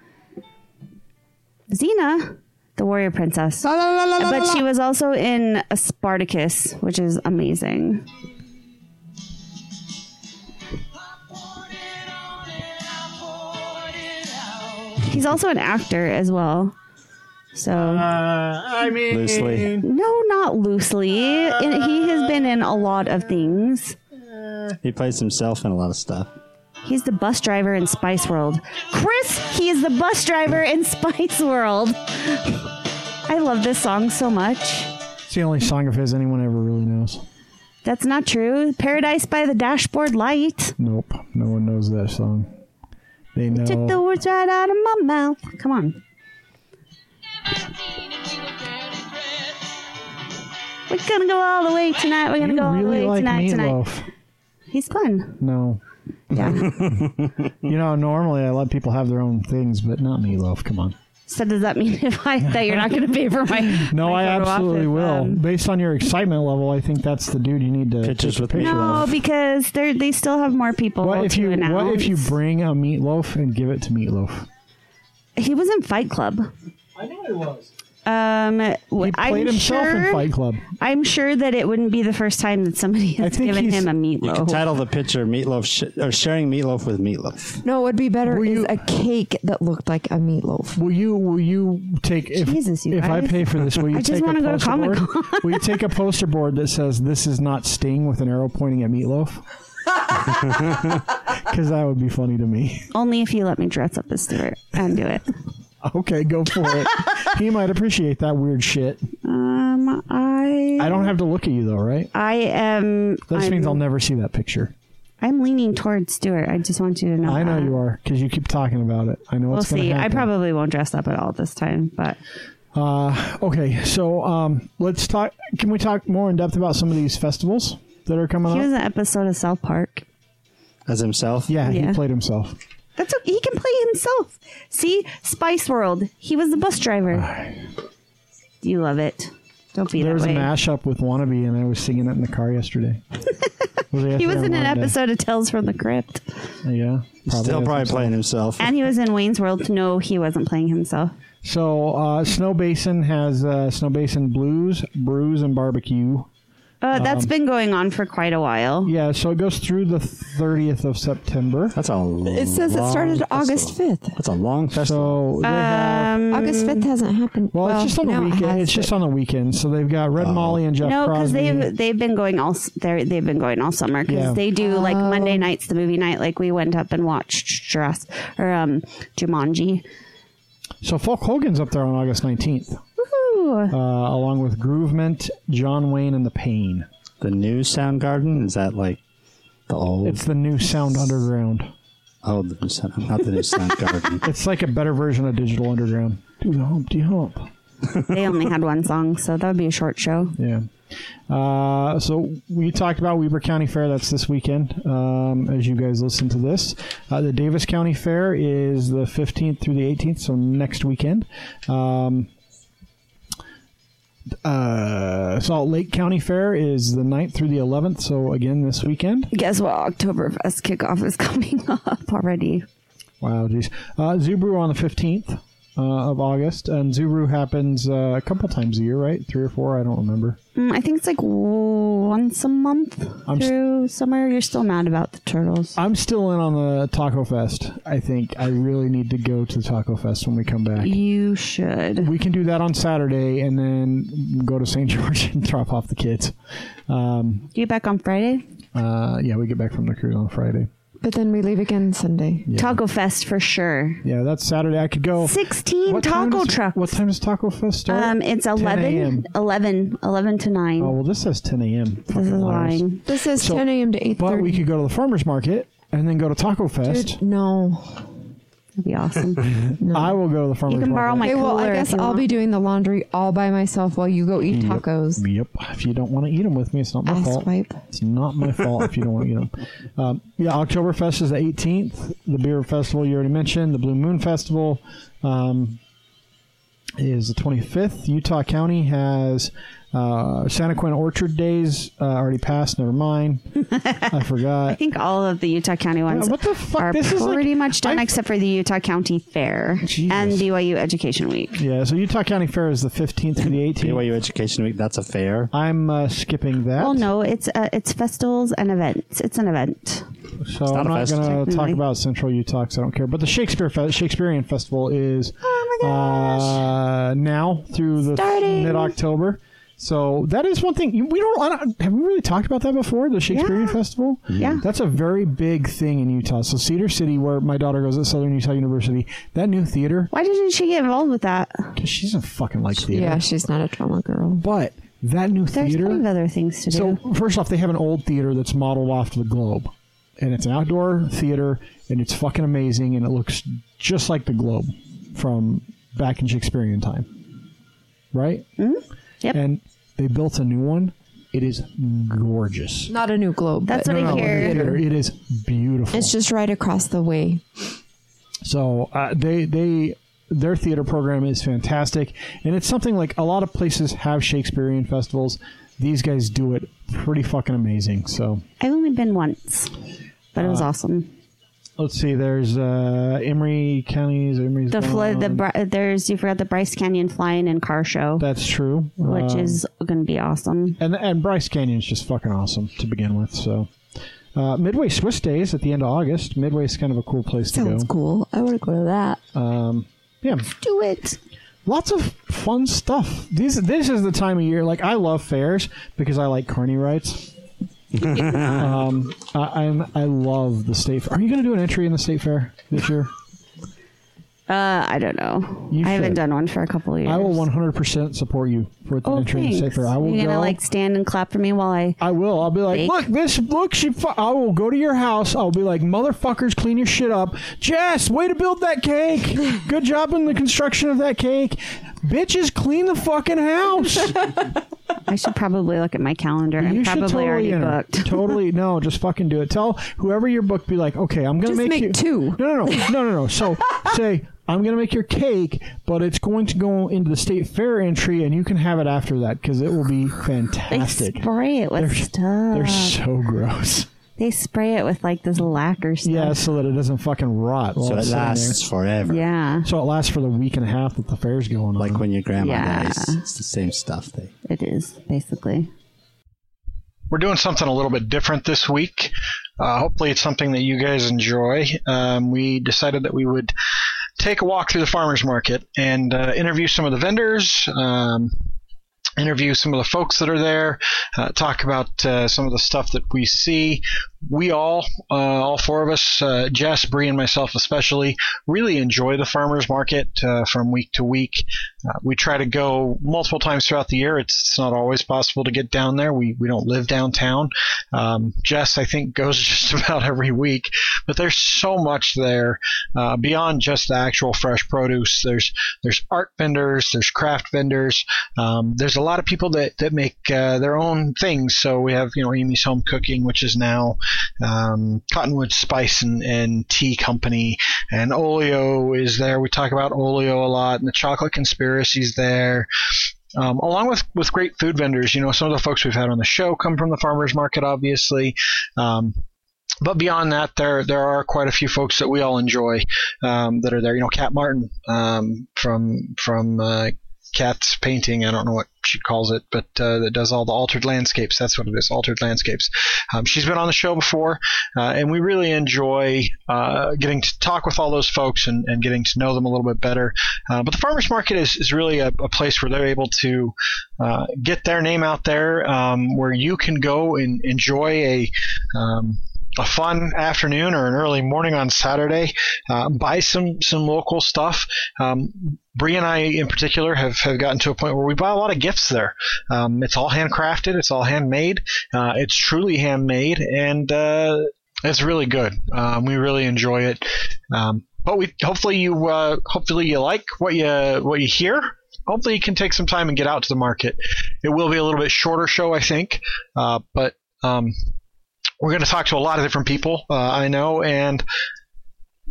Xena, the warrior princess, but she was also in Spartacus, which is amazing. He's also an actor as well. So uh, I mean, Loosely. no, not loosely. In- he has been in a lot of things. Uh, he plays himself in a lot of stuff. He's the bus driver in Spice World. Chris, he is the bus driver in Spice World. I love this song so much. It's the only song of his anyone ever really knows. That's not true. Paradise by the Dashboard Light. Nope, no one knows that song. They know. Took the words right out of my mouth. Come on. We're gonna go all the way tonight. We're gonna you go all the way like tonight. Tonight. Meatloaf? He's fun. No. Yeah. You know, normally I let people have their own things, but not Meatloaf. Come on. So does that mean if I that you're not gonna pay for my? No, my I absolutely will. um, Based on your excitement level, I think that's the dude you need to Pictures take a with picture No, of. because they they still have more people. What if to you announce. What if you bring a Meatloaf and give it to Meatloaf? He was in Fight Club. I know he was. Um, He played I'm himself sure, in Fight Club. I'm sure that it wouldn't be the first time that somebody has given him a You can meatloaf. title the picture "Meatloaf" sh- or sharing meatloaf with meatloaf. No, it would be better Will is you- a cake that looked like a meatloaf. Will you Will you take if Jesus, you if I pay for this? Will you I just take wanna a go to poster Comic-Con. board? Will you take a poster board that says "This is not Sting" with an arrow pointing at Meatloaf? Because that would be funny to me. Only if you let me dress up as Stuart and do it. Okay, go for it. he might appreciate that weird shit. Um, I I don't have to look at you though, right? I am. That just I'm, means I'll never see that picture. I'm leaning towards Stuart. I just want you to know. I know that. you are because you keep talking about it. I know what's going on. We'll it's going see. to I probably won't dress up at all this time, but Uh, okay, so um, let's talk. Can we talk more in depth about some of these festivals that are coming he up? He was an episode of South Park. As himself, yeah, Yeah. he played himself. That's okay. He can play himself. See, Spice World. He was the bus driver. You love it. Don't be There was that a mashup with "Wannabe," and I was singing it in the car yesterday. Was it He was yesterday or in an Monday? episode of Tales from the Crypt, Yeah, still is. probably playing himself. and he was in Wayne's World. No, he wasn't playing himself. So uh, Snowbasin has uh, Snowbasin Blues, Brews, and Barbecue Uh, that's been going on for quite a while. Yeah, so it goes through the 30th of September. That's a. Long. It says it started festival. August 5th. That's a long festival. So they have. Um, August 5th hasn't happened. Well, it's just on the now it weekend. It's just on the weekend. So they've got Red Molly and Jeff no, because they've they've been going all s- they're, they've been going all summer because Yeah. they do like Oh. Monday nights the movie night like we went up and watched Jurassic or um Jumanji. So Folk Hogan's up there on August 19th, Ooh. uh, along with Groovement, John Wayne, and The Pain. The new Soundgarden is that like the old? It's the new Sound Underground. oh, the new Sound, not the new Soundgarden. It's like a better version of Digital Underground. Do the Humpty Hump. they only had one song, so that would be a short show. Yeah. Uh, so we talked about Weber County Fair. That's this weekend. Um, as you guys listen to this, uh, the Davis County Fair is the 15th through the 18th. So next weekend. Um, uh, Salt Lake County Fair is the 9th through the 11th. So again, this weekend. Guess what? Oktoberfest kickoff is coming up already. Wow, geez. Uh, Zoo Brew on the 15th uh, of August. And Zoo Brew happens uh, a couple times a year, right? Three or four? I don't remember. Mm, I think it's like once a month I'm through summer. You're still mad about the turtles. I'm still in on the Taco Fest. I think I really need to go to the Taco Fest when we come back. You should. We can do that on Saturday and then go to St. George and drop off the kids. Um, You get back on Friday? uh, yeah, we get back from the cruise on Friday. But then we leave again Sunday. Yeah. Taco Fest for sure. Yeah, that's Saturday. I could go. 16 What time taco does- trucks. What time does Taco Fest start? Um, it's 10 11, a.m. 11, 11 to 9. Oh, well, this says 10 a.m. this Fucking is liars. lying. This says So- 10 a.m. to 8.30. But we could go to the farmer's market and then go to Taco Fest. Dude, no. That'd be awesome. no. I will go to the farmer's You can borrow market. my Okay, well, I cooler guess if you I'll be doing the laundry all by myself while you go eat Yep. tacos. Yep. If you don't want to eat them with me, it's not my Ass fault. wipe. It's not my fault if you don't want to eat them. Um, yeah, Oktoberfest is the 18th. The beer festival you already mentioned. The Blue Moon Festival um, is the 25th. Utah County has uh, Santaquin Orchard Days uh, already passed. Never mind. I forgot. I think all of the Utah County ones Yeah, what the fuck? are This is like- pretty much done I- except for the Utah County Fair Jesus. and BYU Education Week. Yeah, so Utah County Fair is the 15th through the 18th. BYU Education Week. That's a fair. I'm uh, skipping that. Well, no, it's uh, it's festivals and events. It's an event. So not I'm not going to talk about Central Utah because I don't care. But the Shakespeare Fe- Shakespearean Festival is Oh my gosh. uh, now through the Starting. mid October. So that is one thing we don't, I don't. Have we really talked about that before? The Shakespearean Yeah. Festival. Yeah. that's a very big thing in Utah. So Cedar City, where my daughter goes at Southern Utah University, that new theater Why didn't she get involved with that? because she doesn't fucking like theater. Yeah, she's not a drama girl. but that new There's theater. plenty of other things to do. So first off, they have an old theater that's modeled off the Globe, and it's an outdoor theater, and it's fucking amazing, and it looks just like the Globe from back in Shakespearean time, right? Mm-hmm. Yep. And they built a new one. It is gorgeous. Not a new globe. That's but what I No, no, hear. theater, It is beautiful. It's just right across the way. So uh, they they their theater program is fantastic, and it's something like a lot of places have Shakespearean festivals. These guys do it pretty fucking amazing. So I've only been once, but it Uh, was awesome. Let's see. There's uh, Emery counties. Emery's The flood, the. Bri- there's you forgot the Bryce Canyon Flying and Car Show, That's true. which Um, is going to be awesome. and and Bryce Canyon's just fucking awesome to begin with. So. Uh, Midway Swiss Days at the end of August. Midway's kind of a cool place to Sounds go. cool. I want to go to that. Um, yeah, Do it. lots of fun stuff. These this is the time of year. Like I love fairs because I like carny rides. um, I, I'm I love the state. Fair. Are you going to do an entry in the state fair this year? Uh, I don't know. You I haven't done one for a couple of years. I will 100% support you for the Oh, entry in the state thanks. fair. I will You're gonna like stand and clap for me while I. I will. I'll be like, Fake. look, this, look, she. Fu-. I will go to your house. I'll be like, motherfuckers, clean your shit up. Jess, way to build that cake. Good job in the construction of that cake. Bitches, clean the fucking house. I should probably look at my calendar. I'm you should probably totally already enter. booked. totally, no, just fucking do it. Tell whoever your book, be like, okay, I'm gonna Just make, make you two. No, no, no, no, no, no. So say. I'm going to make your cake, but it's going to go into the state fair entry, and you can have it after that because it will be fantastic. They fantastic. spray it with They're- stuff. They're so gross. They spray it with like this lacquer stuff. Yeah, so that it doesn't fucking rot. while So it it's sitting lasts forever. Yeah. So it lasts for the week and a half that the fair's going on. Like when your grandma Yeah. dies. It's the same stuff. They it is basically. we're doing something a little bit different this week. Uh, hopefully, it's something that you guys enjoy. Um, we decided that we would take a walk through the farmers market and uh, interview some of the vendors. Um, interview some of the folks that are there, uh, talk about uh, some of the stuff that we see. We all, uh, all four of us, uh, Jess, Bree, and myself especially, really enjoy the farmers market uh, from week to week. Uh, we try to go multiple times throughout the year. It's, it's, not always possible to get down there. We, we don't live downtown. Um, Jess, I think, goes just about every week, but there's so much there beyond just the actual fresh produce. There's there's art vendors, there's craft vendors, um, there's a lot of people that that make uh, their own things. So we have you know Amy's Home Cooking, which is now um, Cottonwood Spice and, and Tea Company, and Olio is there. We talk about Olio a lot, and the Chocolate Conspiracy's there. Um, along with, with great food vendors, you know, some of the folks we've had on the show come from the farmers market, obviously. Um, but beyond that, there there are quite a few folks that we all enjoy um, that are there. You know, Cat Martin um, from from uh, Kat's painting. I don't know what she calls it, but uh, that does all the altered landscapes. That's what it is, altered landscapes. Um, she's been on the show before, uh, and we really enjoy uh, getting to talk with all those folks and, and, getting to know them a little bit better. Uh, but the farmers market is, is really a, a place where they're able to uh, get their name out there, um, where you can go and enjoy a um, a fun afternoon or an early morning on Saturday, uh, buy some some local stuff. Um, Bree and I, in particular, have, have gotten to a point where we buy a lot of gifts there. Um, it's all handcrafted, it's all handmade, uh, it's truly handmade, and uh, it's really good. Um, we really enjoy it. Um, but we hopefully you uh, hopefully you like what you what you hear. Hopefully you can take some time and get out to the market. It will be a little bit shorter show, I think, uh, but um, we're going to talk to a lot of different people. Uh, I know, and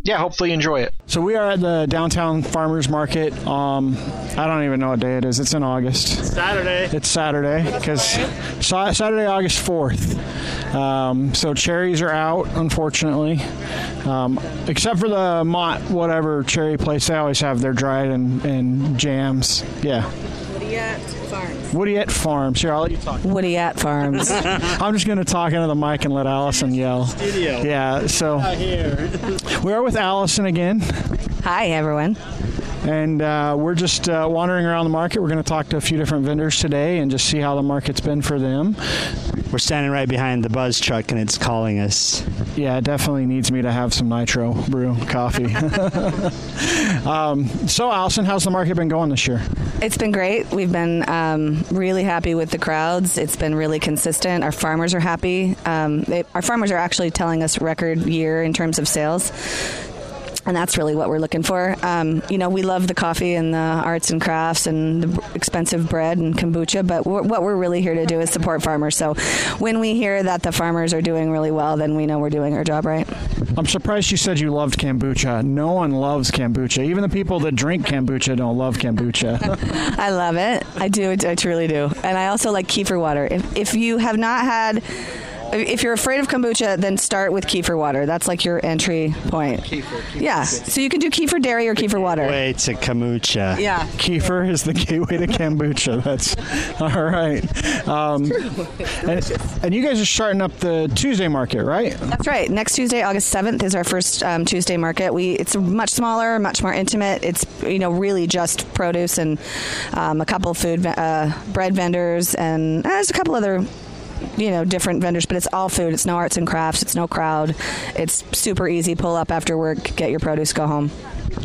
yeah, hopefully you enjoy it. So we are at the downtown farmers market. Um, I don't even know what day it is. It's in August. Saturday. It's Saturday because Saturday, August fourth. Um, so cherries are out, unfortunately, um, except for the Mott whatever cherry place. They always have their dried and, and jams. Yeah. Woodiette Farms. Here, I'll let you talk. Woodiette Farms. I'm just going to talk into the mic and let Allison yell. Studio. Yeah, so we are with Allison again. Hi, everyone. And uh, we're just uh, wandering around the market. We're going to talk to a few different vendors today and just see how the market's been for them. We're standing right behind the buzz truck and it's calling us. Yeah, it definitely needs me to have some nitro brew coffee. um, so, Allison, how's the market been going this year? It's been great. We've been um, really happy with the crowds. It's been really consistent. Our farmers are happy. Um, they, our farmers are actually telling us record year in terms of sales and that's really what we're looking for. Um, you know, we love the coffee and the arts and crafts and the expensive bread and kombucha, but we're, what we're really here to do is support farmers. So when we hear that the farmers are doing really well, then we know we're doing our job right. I'm surprised you said you loved kombucha. No one loves kombucha. Even the people that drink kombucha don't love kombucha. I love it. I do. I truly do. And I also like kefir water. If, if you have not had if you're afraid of kombucha, then start with kefir water. That's like your entry point. Kefir. kefir yeah. So you can do kefir dairy or kefir water. Way to kombucha. Yeah. Kefir is the gateway to kombucha. That's all right. Um, and, and, you guys are starting up the Tuesday market, right? That's right. Next Tuesday, August 7th, is our first um, Tuesday market. We it's much smaller, much more intimate. It's you know really just produce and um, a couple food uh, bread vendors and uh, there's a couple other you know different vendors, but it's all food. It's no arts and crafts. It's no crowd. It's super easy. Pull up after work, get your produce, go home.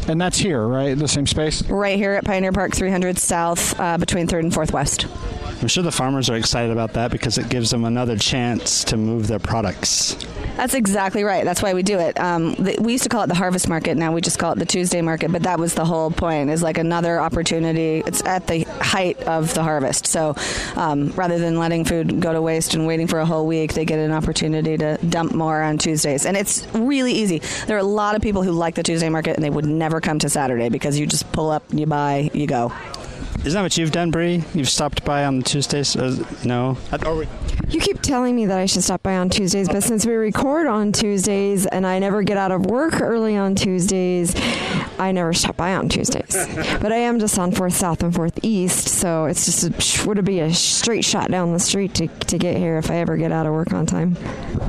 And that's here, right? The same space? Right here at Pioneer Park 300 South, uh, between 3rd and 4th West. I'm sure the farmers are excited about that because it gives them another chance to move their products. That's exactly right. That's why we do it. Um, the, we used to call it the harvest market. Now we just call it the Tuesday market. But that was the whole point. Is like another opportunity. It's at the height of the harvest. So um, rather than letting food go to waste and waiting for a whole week, they get an opportunity to dump more on Tuesdays. And it's really easy. There are a lot of people who like the Tuesday market and they would never come to Saturday because you just pull up, you buy, you go. Isn't that what you've done, Bree? You've stopped by on Tuesdays? Uh, no. You keep telling me that I should stop by on Tuesdays, but since we record on Tuesdays and I never get out of work early on Tuesdays, I never stop by on Tuesdays. but I am just on Fourth South and Fourth East, so it's just a, would it be a straight shot down the street to, to get here if I ever get out of work on time.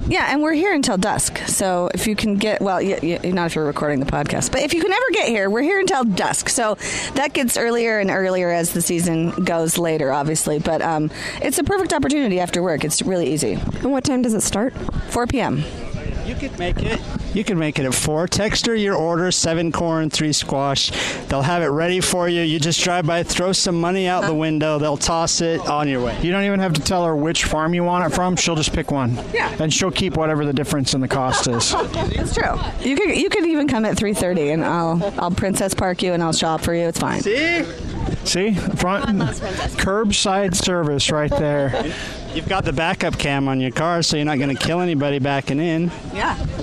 Yeah, and we're here until dusk. So if you can get, well, you, you, not if you're recording the podcast, but if you can ever get here, we're here until dusk. So that gets earlier and earlier as the season goes later, obviously. But um, it's a perfect opportunity after work. It's really easy. And what time does it start? 4 p.m. You could make it. You can make it at four. Text her your order: seven corn, three squash. They'll have it ready for you. You just drive by, throw some money out the window. They'll toss it on your way. You don't even have to tell her which farm you want it from. She'll just pick one. Yeah. And she'll keep whatever the difference in the cost is. It's true. You could you could even come at 3:30, and I'll I'll Princess Park you, and I'll shop for you. It's fine. See? See, front curbside service right there. You've got the backup cam on your car, so you're not going to kill anybody backing in. Yeah.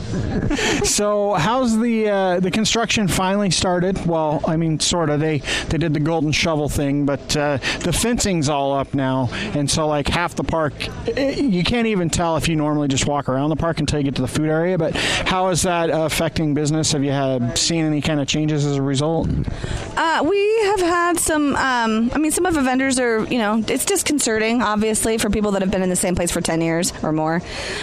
So, how's the uh, the construction finally started? Well, I mean, sort of. They they did the golden shovel thing, but uh, the fencing's all up now, and so like half the park, eh, you can't even tell if you normally just walk around the park until you get to the food area. But how is that affecting business? Have you had seen any kind of changes as a result? Uh, we have had some. Um, I mean, some of the vendors are. You know, it's disconcerting, obviously, for people that have been in the same place for ten years or more.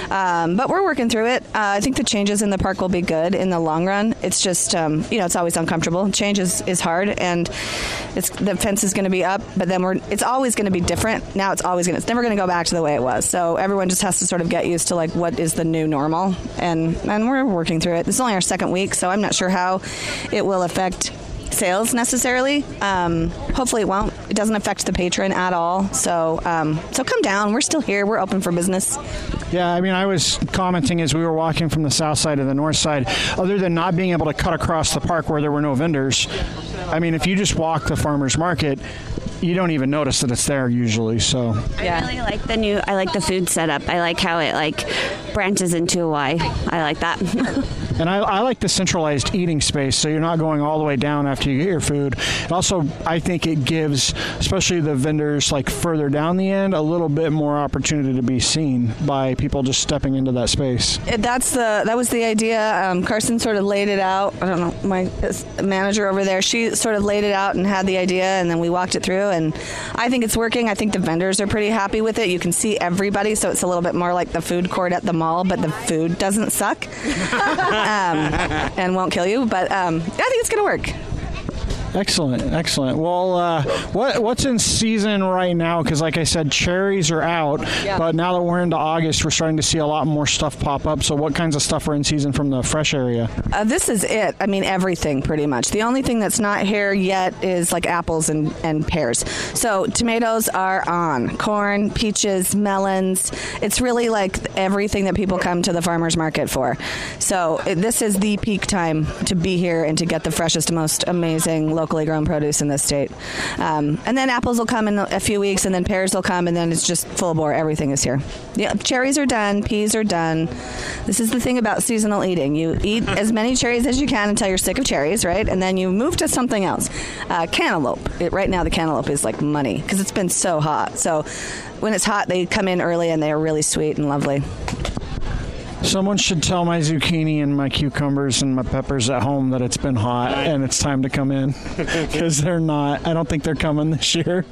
Um, but we're working through it. Uh, I think the changes in the park will be good in the long run. It's just, um, you know, it's always uncomfortable. Change is, is hard, and it's the fence is going to be up, but then we're. It's always going to be different. Now it's always going. to It's never going to go back to the way it was. So everyone just has to sort of get used to like what is the new normal, and and we're working through it. This is only our second week, so I'm not sure how it will affect sales necessarily. Um, hopefully, it won't. It doesn't affect the patron at all. So, um, so come down. We're still here. We're open for business. Yeah, I mean, I was commenting as we were walking from the south side to the north side. Other than not being able to cut across the park where there were no vendors, I mean, if you just walk the farmers market, you don't even notice that it's there usually. So I really like the new. I like the food setup. I like how it like branches into a Y. I like that. And I, I, like the centralized eating space, so you're not going all the way down after you get your food. Also, I think it gives, especially the vendors like further down the end, a little bit more opportunity to be seen by people just stepping into that space. That's the that was the idea. Um, Carson sort of laid it out. I don't know my manager over there. She sort of laid it out and had the idea, and then we walked it through. And I think it's working. I think the vendors are pretty happy with it. You can see everybody, so it's a little bit more like the food court at the mall, but the food doesn't suck. um, and won't kill you. But um, I think it's going to work. Excellent, excellent. Well, uh, what what's in season right now? Because, like I said, cherries are out, yeah. but now that we're into August, we're starting to see a lot more stuff pop up. So, what kinds of stuff are in season from the fresh area? Uh, this is it. I mean, everything pretty much. The only thing that's not here yet is like apples and, and pears. So, tomatoes are on, corn, peaches, melons. It's really like everything that people come to the farmers market for. So, it, this is the peak time to be here and to get the freshest, most amazing locally grown produce in this state. Um, and then apples will come in a few weeks, and then pears will come, and then it's just full bore. Everything is here. Yeah, cherries are done, peas are done. This is the thing about seasonal eating. You eat as many cherries as you can until you're sick of cherries, right? And then you move to something else. Uh, cantaloupe. It, right now, the cantaloupe is like money because it's been so hot. So when it's hot, they come in early and they are really sweet and lovely. Someone should tell my zucchini and my cucumbers and my peppers at home that it's been hot and it's time to come in because they're not. I don't think they're coming this year.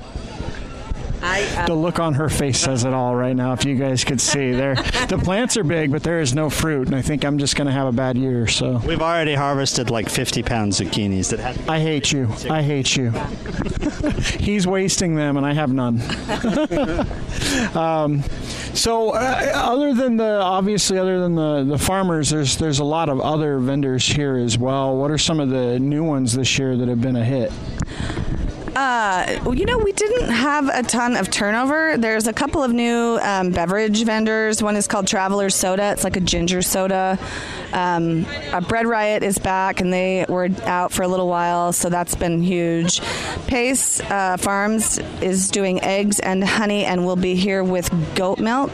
I, uh, the look on her face says it all right now. If you guys could see, there, the plants are big, but there is no fruit, and I think I'm just going to have a bad year. So we've already harvested like 50 pound zucchinis. That had- I hate you. I hate you. He's wasting them, and I have none. um, so, uh, other than the obviously, other than the, the farmers, there's there's a lot of other vendors here as well. What are some of the new ones this year that have been a hit? Uh, you know, we didn't have a ton of turnover. There's a couple of new um, beverage vendors. One is called Traveler's Soda. It's like a ginger soda. Um, Bread Riot is back, and they were out for a little while, so that's been huge. Pace uh, Farms is doing eggs and honey, and we'll be here with goat milk.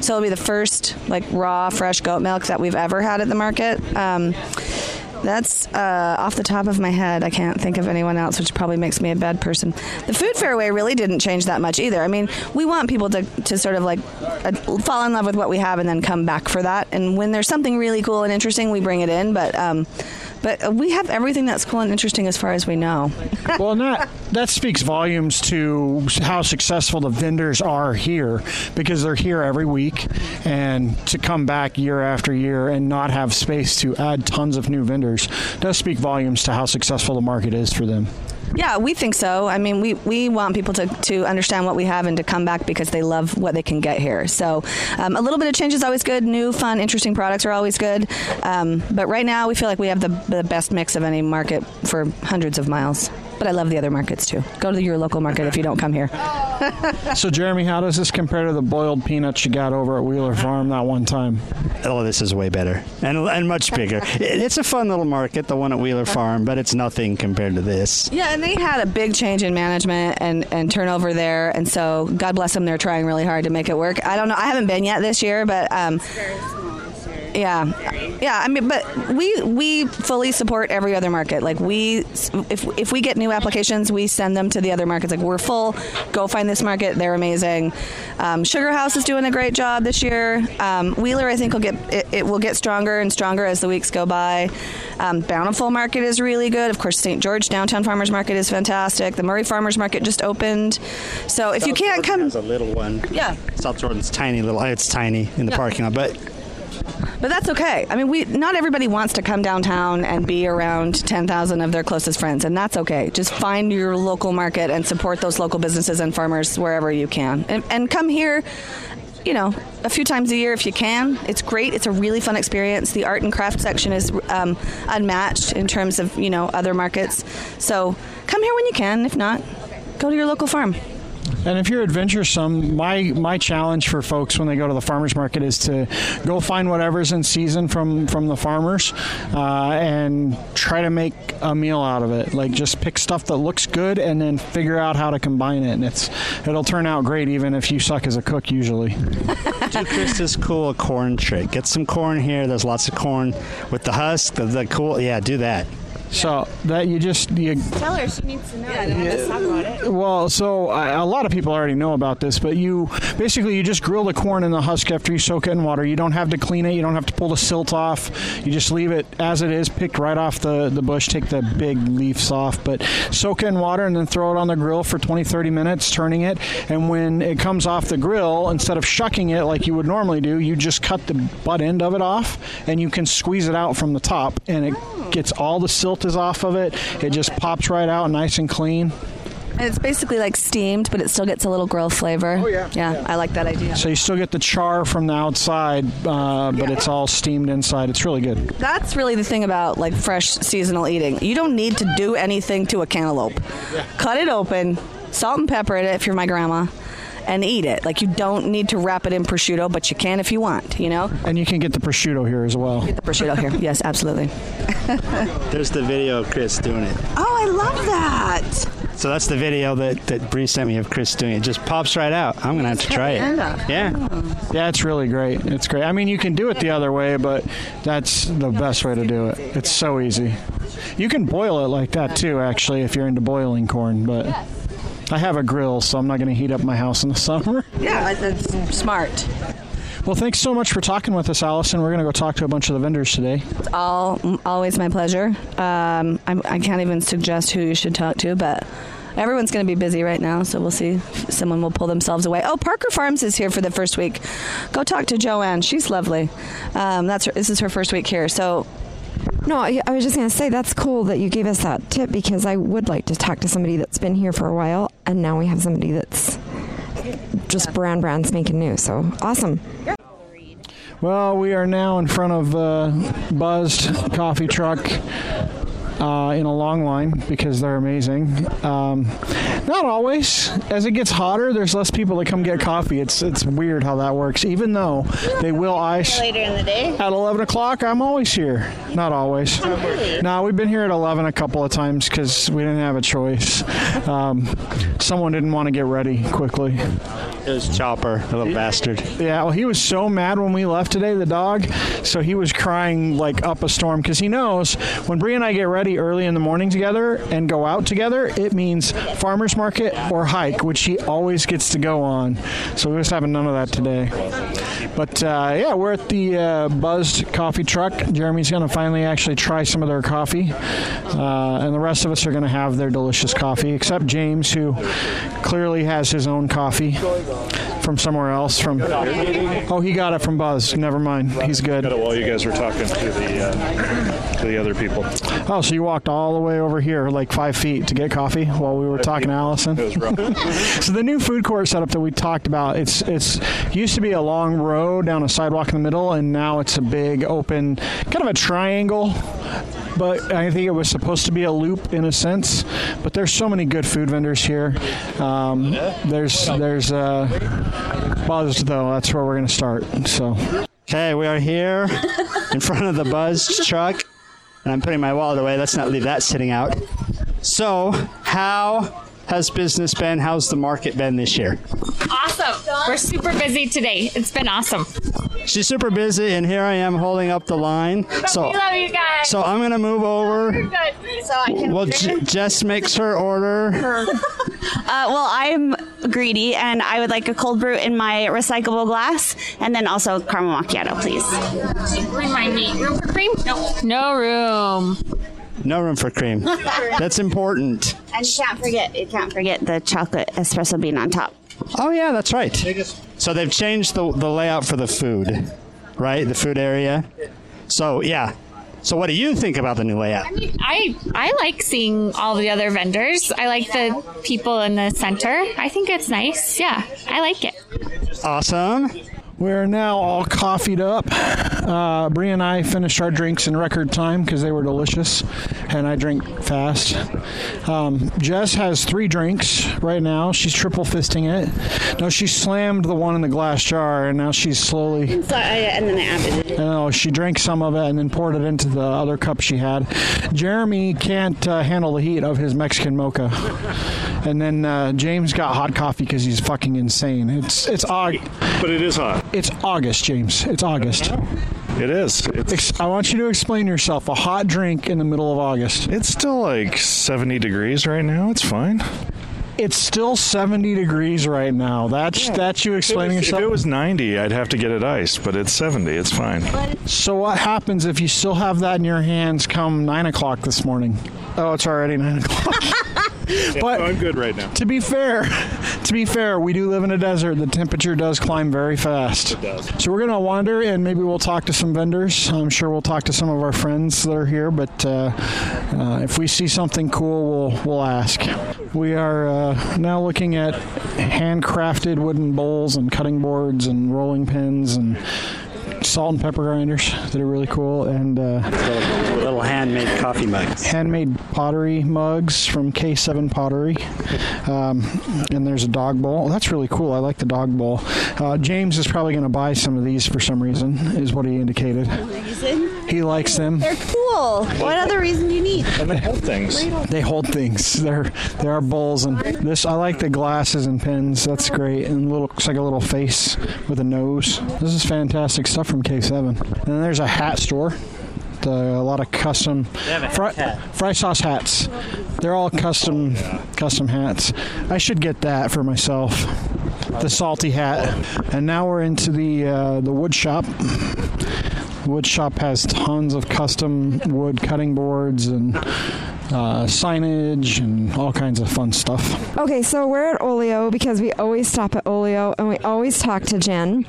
So it'll be the first like raw, fresh goat milk that we've ever had at the market. Um, That's uh, off the top of my head. I can't think of anyone else, which probably makes me a bad person. The food fairway really didn't change that much either. I mean, we want people to, to sort of like uh, fall in love with what we have and then come back for that. And when there's something really cool and interesting, we bring it in. But um, but we have everything that's cool and interesting as far as we know. well, that that speaks volumes to how successful the vendors are here because they're here every week, and to come back year after year and not have space to add tons of new vendors does speak volumes to how successful the market is for them. Yeah, we think so. I mean, we, we want people to, to understand what we have and to come back because they love what they can get here. So um, a little bit of change is always good. New, fun, interesting products are always good. Um, but right now, we feel like we have the, the best mix of any market for hundreds of miles but I love the other markets too. Go to your local market if you don't come here. so, Jeremy, how does this compare to the boiled peanuts you got over at Wheeler Farm that one time? Oh, this is way better and, and much bigger. it's a fun little market, the one at Wheeler Farm, but it's nothing compared to this. Yeah, and they had a big change in management and, and turnover there, and so God bless them, they're trying really hard to make it work. I don't know, I haven't been yet this year, but. Um, yeah, yeah. I mean, but we we fully support every other market. Like we, if if we get new applications, we send them to the other markets. Like we're full. Go find this market. They're amazing. Um, Sugar House is doing a great job this year. Um, Wheeler, I think, will get it, it, will get stronger and stronger as the weeks go by. Um, Bountiful Market is really good. Of course, St. George Downtown Farmers Market is fantastic. The Murray Farmers Market just opened. So if South you can't Jordan come, a little one. Yeah. South Jordan's tiny little. It's tiny in the Yeah. parking lot, but But that's okay. I mean, we not everybody wants to come downtown and be around 10,000 of their closest friends, and that's okay. Just find your local market and support those local businesses and farmers wherever you can. And, and come here, you know, a few times a year if you can. It's great. It's a really fun experience. The art and craft section is um, unmatched in terms of, you know, other markets. So come here when you can. If not, go to your local farm. And if you're adventuresome, my my challenge for folks when they go to the farmers market is to go find whatever's in season from from the farmers, uh, and try to make a meal out of it. Like just pick stuff that looks good and then figure out how to combine it, and it's it'll turn out great even if you suck as a cook usually. do Krista's cool corn trick. Get some corn here. There's lots of corn with the husk. The, the cool. Yeah, do that. So that you just you Tell her she needs to know. Yeah, Let's talk about it. Well, so I, a lot of people already know about this, but you basically you just grill the corn in the husk after you soak it in water. You don't have to clean it. You don't have to pull the silt off. You just leave it as it is, picked right off the, the bush. Take the big leaves off, but soak it in water and then throw it on the grill for 20, 30 minutes, turning it. And when it comes off the grill, instead of shucking it like you would normally do, you just cut the butt end of it off, and you can squeeze it out from the top, and it oh. gets all the silt is off of it. It just pops right out, nice and clean. And it's basically like steamed, but it still gets a little grill flavor. Oh, yeah. Yeah, I like that idea. So you still get the char from the outside, uh, but it's all steamed inside. It's really good. That's really the thing about like fresh seasonal eating. You don't need to do anything to a cantaloupe. Cut it open, salt and pepper it if you're my grandma, and eat it. Like you don't need to wrap it in prosciutto, but you can if you want. You know, And you can get the prosciutto here as well. Get the prosciutto here. Yes, absolutely. There's the video of Chris doing it. Oh, I love that. So that's the video that, that Bree sent me of Chris doing it. It just pops right out. I'm going to have to try it. Yeah. Oh. Yeah, it's really great. It's great. I mean, you can do it the other way, but that's the best way to do it. It's so easy. You can boil it like that too, actually, if you're into boiling corn, but. I have a grill, so I'm not going to heat up my house in the summer. Yeah, that's smart. Well, thanks so much for talking with us, Allison. We're going to go talk to a bunch of the vendors today. It's all always my pleasure. Um, I, I can't even suggest who you should talk to, but everyone's going to be busy right now, so we'll see if someone will pull themselves away. Oh, Parker Farms is here for the first week. Go talk to Joanne. She's lovely. Um, that's her, this is her first week here, so No, I I was just going to say that's cool that you gave us that tip because I would like to talk to somebody that's been here for a while, and now we have somebody that's just brand brand spanking new. So awesome. Well, we are now in front of uh, Buzzed Coffee Truck uh, in a long line because they're amazing. Um, Not always. As it gets hotter, there's less people that come get coffee. It's it's weird how that works. Even though they will ice Later in the day. at 11 o'clock, I'm always here. Not always. No, we've been here at 11 a couple of times because we didn't have a choice. Um, someone didn't want to get ready quickly. It was Chopper, the little bastard. Yeah, well, he was so mad when we left today, the dog. So he was crying like up a storm because he knows when Bree and I get ready early in the morning together and go out together, it means farmer's market or hike, which he always gets to go on. So we're just having none of that today. But uh, yeah, we're at the uh, Buzzed Coffee Truck. Jeremy's going to finally actually try some of their coffee. Uh, and the rest of us are going to have their delicious coffee, except James, who clearly has his own coffee from somewhere else. From oh, he got it from Buzz. Never mind, he's good. Got it while you guys were talking to the uh, to the other people. Oh, so you walked all the way over here, like five feet, to get coffee while we were talking to Allison. It was rough. So the new food court setup that we talked about, it's it's used to be a long row down a sidewalk in the middle, and now it's a big open, kind of a triangle. But I think it was supposed to be a loop in a sense. But there's so many good food vendors here. Um, there's there's uh, Buzzed though. That's where we're gonna start. So Okay, we are here in front of the Buzz truck, and I'm putting my wallet away. Let's not leave that sitting out. So, how has business been? How's the market been this year? Awesome. We're super busy today. It's been awesome. She's super busy, and here I am holding up the line. So, we love you guys. so I'm gonna move over. So I can. Well, J- Jess makes her order. Uh, well, I'm greedy, and I would like a cold brew in my recyclable glass, and then also caramel macchiato, please. Remind me. Room for cream? No. No room. No room for cream. That's important. And you can't forget, you can't forget the chocolate espresso bean on top. Oh yeah, that's right. So they've changed the the layout for the food, right? The food area. So yeah. So what do you think about the new layout? I I like seeing all the other vendors. I like the people in the center. I think it's nice. Yeah, I like it. Awesome. We're now all coffeeed up. Uh, Bree and I finished our drinks in record time because they were delicious, and I drink fast. Um, Jess has three drinks right now. She's triple fisting it. No, she slammed the one in the glass jar, and now she's slowly. So I, and then I added it. No, she drank some of it and then poured it into the other cup she had. Jeremy can't uh, handle the heat of his Mexican mocha, and then uh, James got hot coffee because he's fucking insane. It's it's Aug- But it is hot. It's August, James. It's August. It is. It's I want you to explain yourself. A hot drink in the middle of August. it's still like 70 degrees right now. It's fine. It's still 70 degrees right now. That's that's you explaining yourself. If yourself. it was 90, I'd have to get it iced, but it's 70. It's fine. so what happens if you still have that in your hands come nine o'clock this morning? Oh, it's already nine o'clock. but I'm good right now. to be fair, to be fair, we do live in a desert. The temperature does climb very fast. It does. So we're gonna wander and maybe we'll talk to some vendors. I'm sure we'll talk to some of our friends that are here. But uh, uh, if we see something cool, we'll we'll ask. We are uh, now looking at handcrafted wooden bowls and cutting boards and rolling pins and salt and pepper grinders that are really cool and. Uh, Little, little handmade coffee mugs. handmade pottery mugs from K7 Pottery. Um, and there's a dog bowl. That's really cool. I like the dog bowl. Uh, James is probably going to buy some of these for some reason, is what he indicated. He likes them. They're cool. What other reason do you need? And they hold things. They hold things. They're they are bowls and this. I like the glasses and pins. That's great. And little looks like a little face with a nose. This is fantastic stuff from K7. And then there's a hat store. The, a lot of custom fry, fry sauce hats. They're all custom custom hats. I should get that for myself. The salty hat. And now we're into the uh, the wood shop. Wood shop has tons of custom wood cutting boards and uh, signage and all kinds of fun stuff. Okay, so we're at Olio because we always stop at Olio and we always talk to Jen.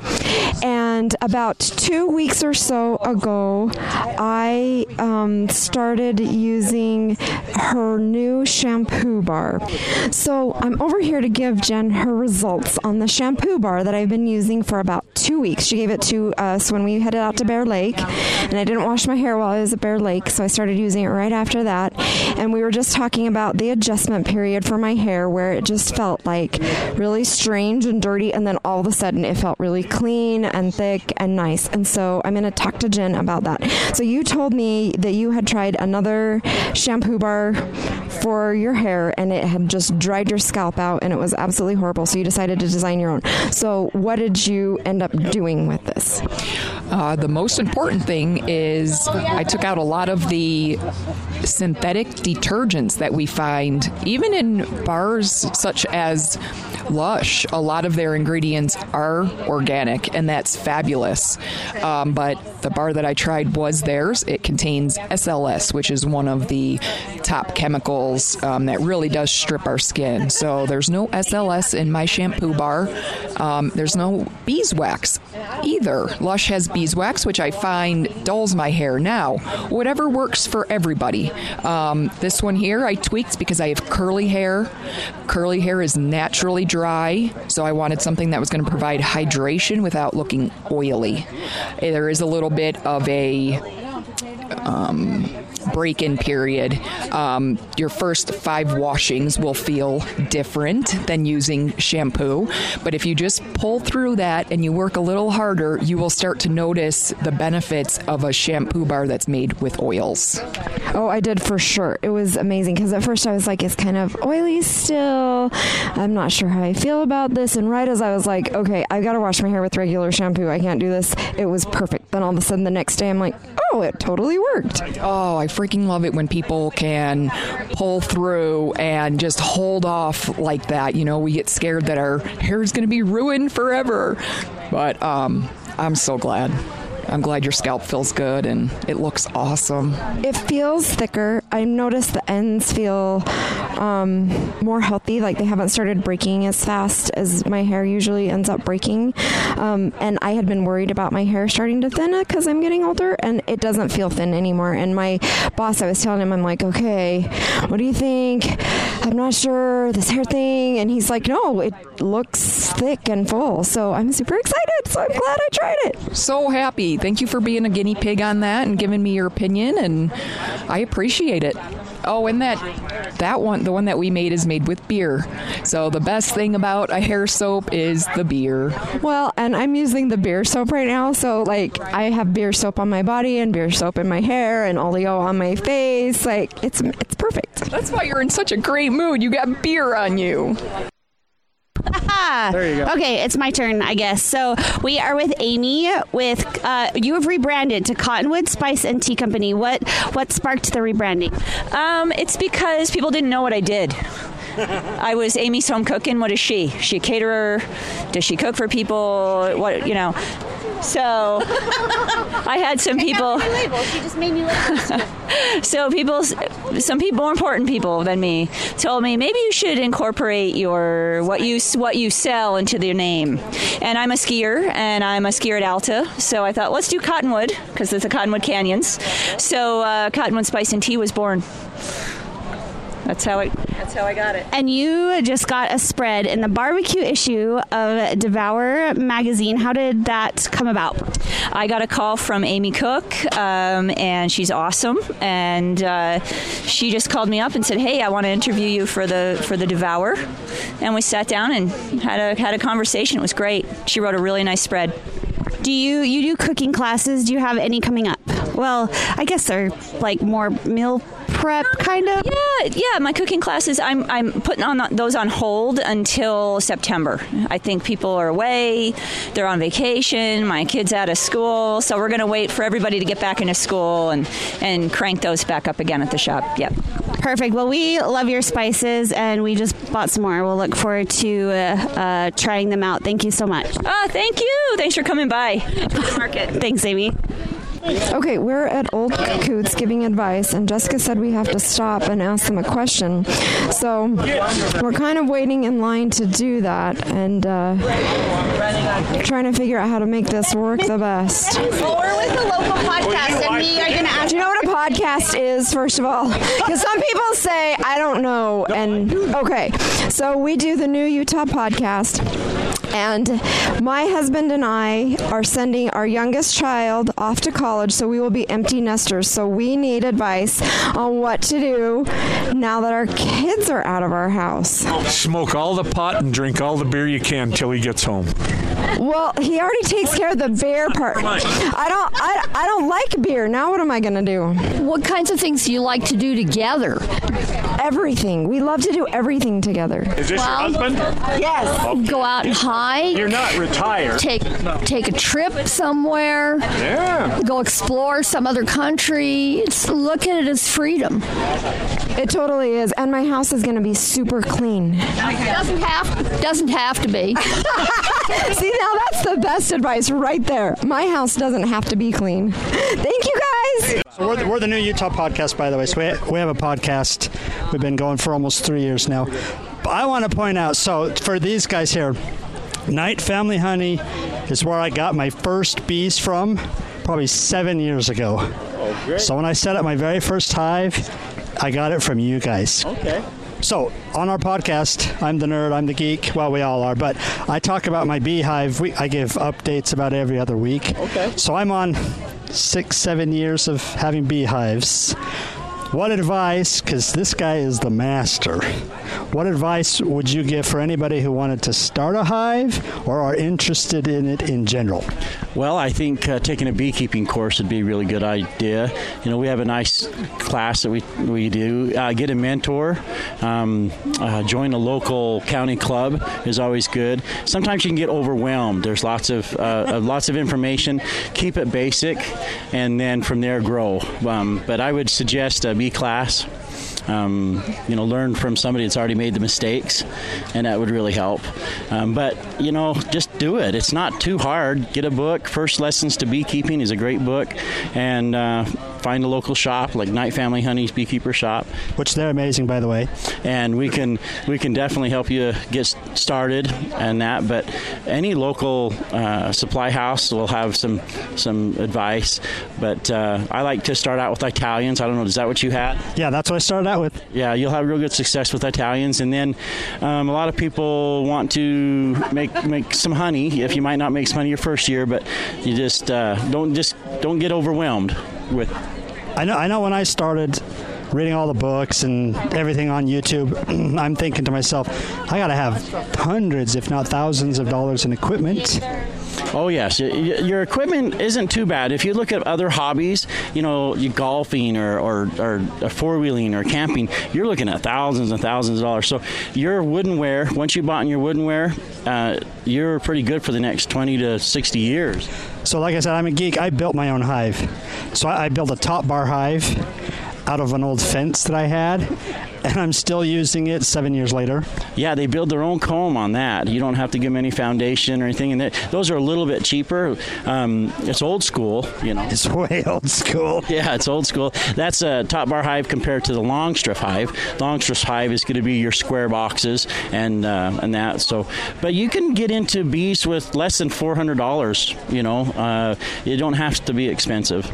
And about two weeks or so ago, I um, started using her new shampoo bar. So I'm over here to give Jen her results on the shampoo bar that I've been using for about two weeks. She gave it to us when we headed out to Bear Lake, and I didn't wash my hair while I was at Bear Lake, so I started using it right after that. and we were just talking about the adjustment period for my hair where it just felt like really strange and dirty, and then all of a sudden it felt really clean and thick and nice. And so I'm going to talk to Jen about that. So you told me that you had tried another shampoo bar for your hair and it had just dried your scalp out and it was absolutely horrible. So you decided to design your own. So what did you end up doing with this? Uh, the most important thing is I took out a lot of the synthetic detergents that we find, even in bars such as Lush. A lot of their ingredients are organic, and that's fabulous. Um, but the bar that I tried was theirs. It contains SLS, which is one of the top chemicals um, that really does strip our skin. So there's no SLS in my shampoo bar. Um, there's no beeswax either. Lush has beeswax, which I find dulls my hair. Now, whatever works for everybody. Um, this one here I tweaked because I have curly hair. Curly hair is naturally dry, so I wanted something that was going to provide hydration without looking oily. There is a little bit of a um, break in period. Um, your first five washings will feel different than using shampoo. But if you just pull through that and you work a little harder, you will start to notice the benefits of a shampoo bar that's made with oils. Oh, I did for sure. It was amazing because at first I was like, it's kind of oily still. I'm not sure how I feel about this. And right as I was like, okay, I've got to wash my hair with regular shampoo. I can't do this. It was perfect. Then all of a sudden the next day I'm like, oh, it totally worked. Oh, I freaking love it when people can pull through and just hold off like that. You know, we get scared that our hair is going to be ruined forever. But um, I'm so glad. I'm glad your scalp feels good and it looks awesome. It feels thicker. I noticed the ends feel um, more healthy, like they haven't started breaking as fast as my hair usually ends up breaking. Um, and I had been worried about my hair starting to thin because I'm getting older, and it doesn't feel thin anymore. And my boss, I was telling him, I'm like, okay, what do you think? I'm not sure this hair thing. And he's like, no, it looks thick and full. So I'm super excited. So I'm glad I tried it. So happy. Thank you for being a guinea pig on that and giving me your opinion, and I appreciate it. Oh, and that that one, the one that we made is made with beer. So the best thing about a hair soap is the beer. Well, and I'm using the beer soap right now, so like I have beer soap on my body and beer soap in my hair and Olio on my face. Like it's it's perfect. That's why you're in such a great mood. You got beer on you. There you go. Okay, it's my turn, I guess. So we are with Amy. With uh, you have rebranded to Cottonwood Spice and Tea Company. What what sparked the rebranding? Um, it's because people didn't know what I did. I was Amy's home cooking. What is she? She a caterer? Does she cook for people? What you know? So I had some people. She just made me so people, some people, more important people than me, told me maybe you should incorporate your what you what you sell into their name. And I'm a skier, and I'm a skier at Alta, so I thought let's do Cottonwood because it's the Cottonwood Canyons. So uh, Cottonwood Spice and Tea was born. That's how I. That's how I got it. And you just got a spread in the barbecue issue of Devour magazine. How did that come about? I got a call from Amy Cook, um, and she's awesome. And uh, she just called me up and said, "Hey, I want to interview you for the for the Devour." And we sat down and had a had a conversation. It was great. She wrote a really nice spread. Do you you do cooking classes? Do you have any coming up? Well, I guess they're like more meal prep kind of. Yeah, yeah. My cooking classes, I'm I'm putting on those on hold until September. I think people are away, they're on vacation. My kids out of school, so we're going to wait for everybody to get back into school and and crank those back up again at the shop. Yep. Perfect. Well, we love your spices, and we just bought some more. We'll look forward to uh, uh, trying them out. Thank you so much. Oh, thank you. Thanks for coming by market. Thanks, Amy. Okay, we're at Old Coots giving advice, and Jessica said we have to stop and ask them a question. So we're kind of waiting in line to do that and uh, trying to figure out how to make this work the best. Well, we're with the local podcast, and we are going to ask. Do you know what a podcast is, first of all? Because some people say, I don't know. And okay, so we do the New Utah podcast And my husband and I are sending our youngest child off to college, so we will be empty nesters. So we need advice on what to do now that our kids are out of our house. Smoke all the pot and drink all the beer you can till he gets home. Well, he already takes care of the beer part. I don't. I, I don't like beer. Now what am I going to do? What kinds of things do you like to do together? Everything. We love to do everything together. Is this Well, your husband? Yes. Go out and hike. You're not retired. Take take a trip somewhere. Yeah. Go explore some other country. It's, look at it as freedom. It totally is. And my house is going to be super clean. Doesn't have doesn't have to be. See, now that's the best advice right there. My house doesn't have to be clean. Thank you guys. So we're the, we're the new Utah podcast, by the way. So we, we have a podcast. We've been going for almost three years now. I want to point out, so for these guys here, Knight Family Honey is where I got my first bees from, probably seven years ago. Oh, great. So when I set up my very first hive, I got it from you guys. Okay. So on our podcast, I'm the nerd, I'm the geek. Well, we all are, but I talk about my beehive. We, I give updates about every other week. Okay. So I'm on six, seven years of having beehives. What advice, because this guy is the master, what advice would you give for anybody who wanted to start a hive or are interested in it in general? Well, I think uh, taking a beekeeping course would be a really good idea. You know, we have a nice class that we, we do. Uh, get a mentor, um, uh, join a local county club is always good. Sometimes you can get overwhelmed. There's lots of uh, uh, lots of information. Keep it basic, and then from there grow. Um, but I would suggest class. Um, you know, learn from somebody that's already made the mistakes, and that would really help. Um, but you know, just do it. It's not too hard. Get a book. First Lessons to Beekeeping is a great book, and uh, find a local shop like Knight Family Honey's Beekeeper Shop, which they're amazing, by the way. And we can we can definitely help you get started and that. But any local uh, supply house will have some some advice. But uh, I like to start out with Italians. I don't know. Is that what you had? Yeah, that's what I started out with. Yeah, you'll have real good success with Italians, and then um, a lot of people want to make make some honey. If you might not make some honey your first year, but you just uh, don't just don't get overwhelmed with. I know. I know. When I started reading all the books and everything on YouTube, I'm thinking to myself, I got to have hundreds, if not thousands, of dollars in equipment. Oh yes, your equipment isn't too bad. If you look at other hobbies, you know, you golfing or or, or four wheeling or camping, you're looking at thousands and thousands of dollars. So your woodenware, once you bought in your woodenware, uh, you're pretty good for the next twenty to sixty years. So, like I said, I'm a geek. I built my own hive. So I, I built a top bar hive out of an old fence that I had, and I'm still using it seven years later. Yeah, they build their own comb on that. You don't have to give them any foundation or anything. And they- those are a little bit cheaper. Um, it's old school, you know. It's way old school. Yeah, it's old school. That's a top bar hive compared to the Langstroth hive. Langstroth hive is going to be your square boxes and uh, and that. So, but you can get into bees with less than four hundred dollars. You know, uh, you don't have to be expensive.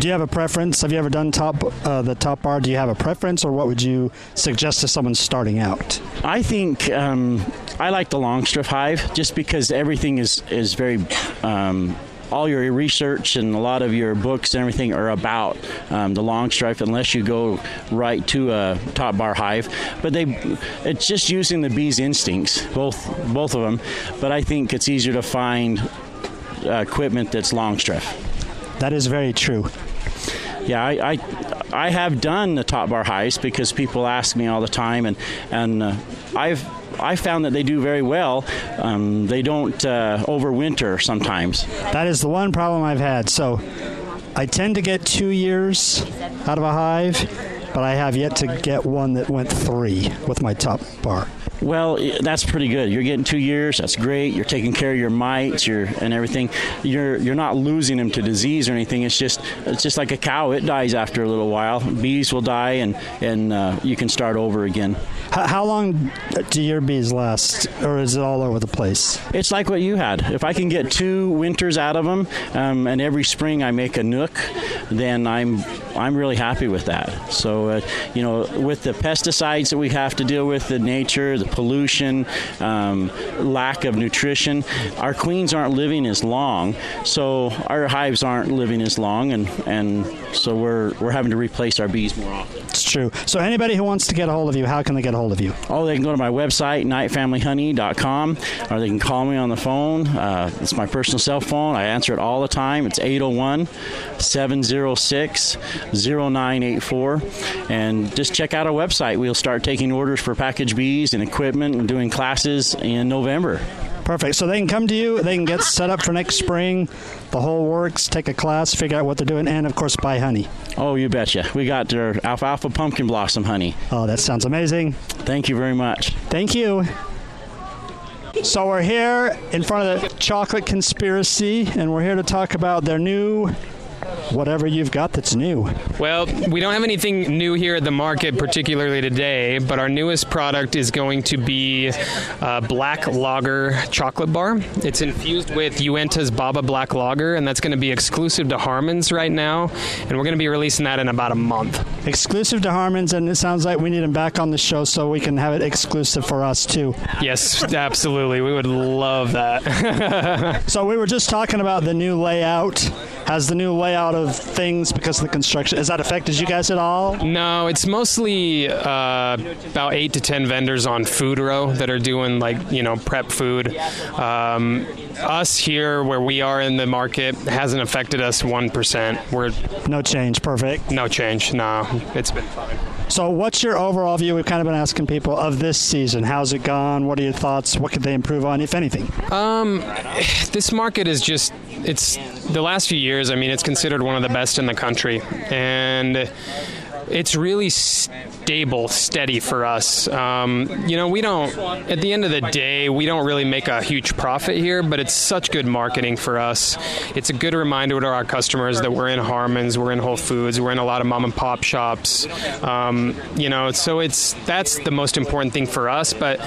Do you have a preference? Have you ever done top uh, the top bar? Do you have a preference, or what would you suggest to someone starting out? I think um, I like the Langstroth hive just because everything is is very. Um, all your research and a lot of your books and everything are about um, the Langstroth, unless you go right to a top bar hive. But they, it's just using the bee's instincts, both both of them. But I think it's easier to find uh, equipment that's Langstroth. That is very true. Yeah, I, I I have done the top bar hives because people ask me all the time, and and uh, I've I found that they do very well. Um, they don't uh, overwinter sometimes. That is the one problem I've had. So I tend to get two years out of a hive, but I have yet to get one that went three with my top bar. Well, that's pretty good. You're getting two years. That's great. You're taking care of your mites, your and everything. You're you're not losing them to disease or anything. It's just it's just like a cow. It dies after a little while. Bees will die, and and uh, you can start over again. How, how long do your bees last, or is it all over the place? It's like what you had. If I can get two winters out of them, um, and every spring I make a nuc, then I'm I'm really happy with that. So, uh, you know, with the pesticides that we have to deal with in nature, the pollution, um, lack of nutrition, our queens aren't living as long, so our hives aren't living as long, and, and so we're, we're having to replace our bees more often. It's true. So anybody who wants to get a hold of you, how can they get a hold of you? Oh, they can go to my website, knightfamilyhoney.com, or they can call me on the phone. Uh, it's my personal cell phone. I answer it all the time. It's 801 706 0984. And just check out our website. We'll start taking orders for package bees and equipment and doing classes in November. Perfect. So they can come to you. They can get set up for next spring. The whole works. Take a class, figure out what they're doing, and of course buy honey. Oh, you betcha. We got their alfalfa pumpkin blossom honey. Oh, that sounds amazing. Thank you very much. Thank you. So we're here in front of the Chocolate Conspiracy, and we're here to talk about their new whatever you've got that's new. Well, we don't have anything new here at the market, particularly today, but our newest product is going to be a black lager chocolate bar. It's infused with Uinta's Baba Black Lager, and that's going to be exclusive to Harmon's right now, and we're going to be releasing that in about a month. Exclusive to Harmon's, and it sounds like we need them back on the show so we can have it exclusive for us too. Yes, absolutely. We would love that. so we were just talking about the new layout. Has the new layout of things because of the construction has that affected you guys at all? No, it's mostly uh, about eight to ten vendors on Food Row that are doing like you know prep food. Um, us here, where we are in the market, hasn't affected us one percent. We're no change. Perfect. No change. No, it's been fine. So, what's your overall view? We've kind of been asking people of this season. How's it gone? What are your thoughts? What could they improve on, if anything? Um, this market is just, it's the last few years, I mean, it's considered one of the best in the country. And it's really stable, steady for us. Um, you know, we don't, at the end of the day, we don't really make a huge profit here, but it's such good marketing for us. It's a good reminder to our customers that we're in Harmon's, we're in Whole Foods, we're in a lot of mom and pop shops. Um, you know, so it's, that's the most important thing for us, but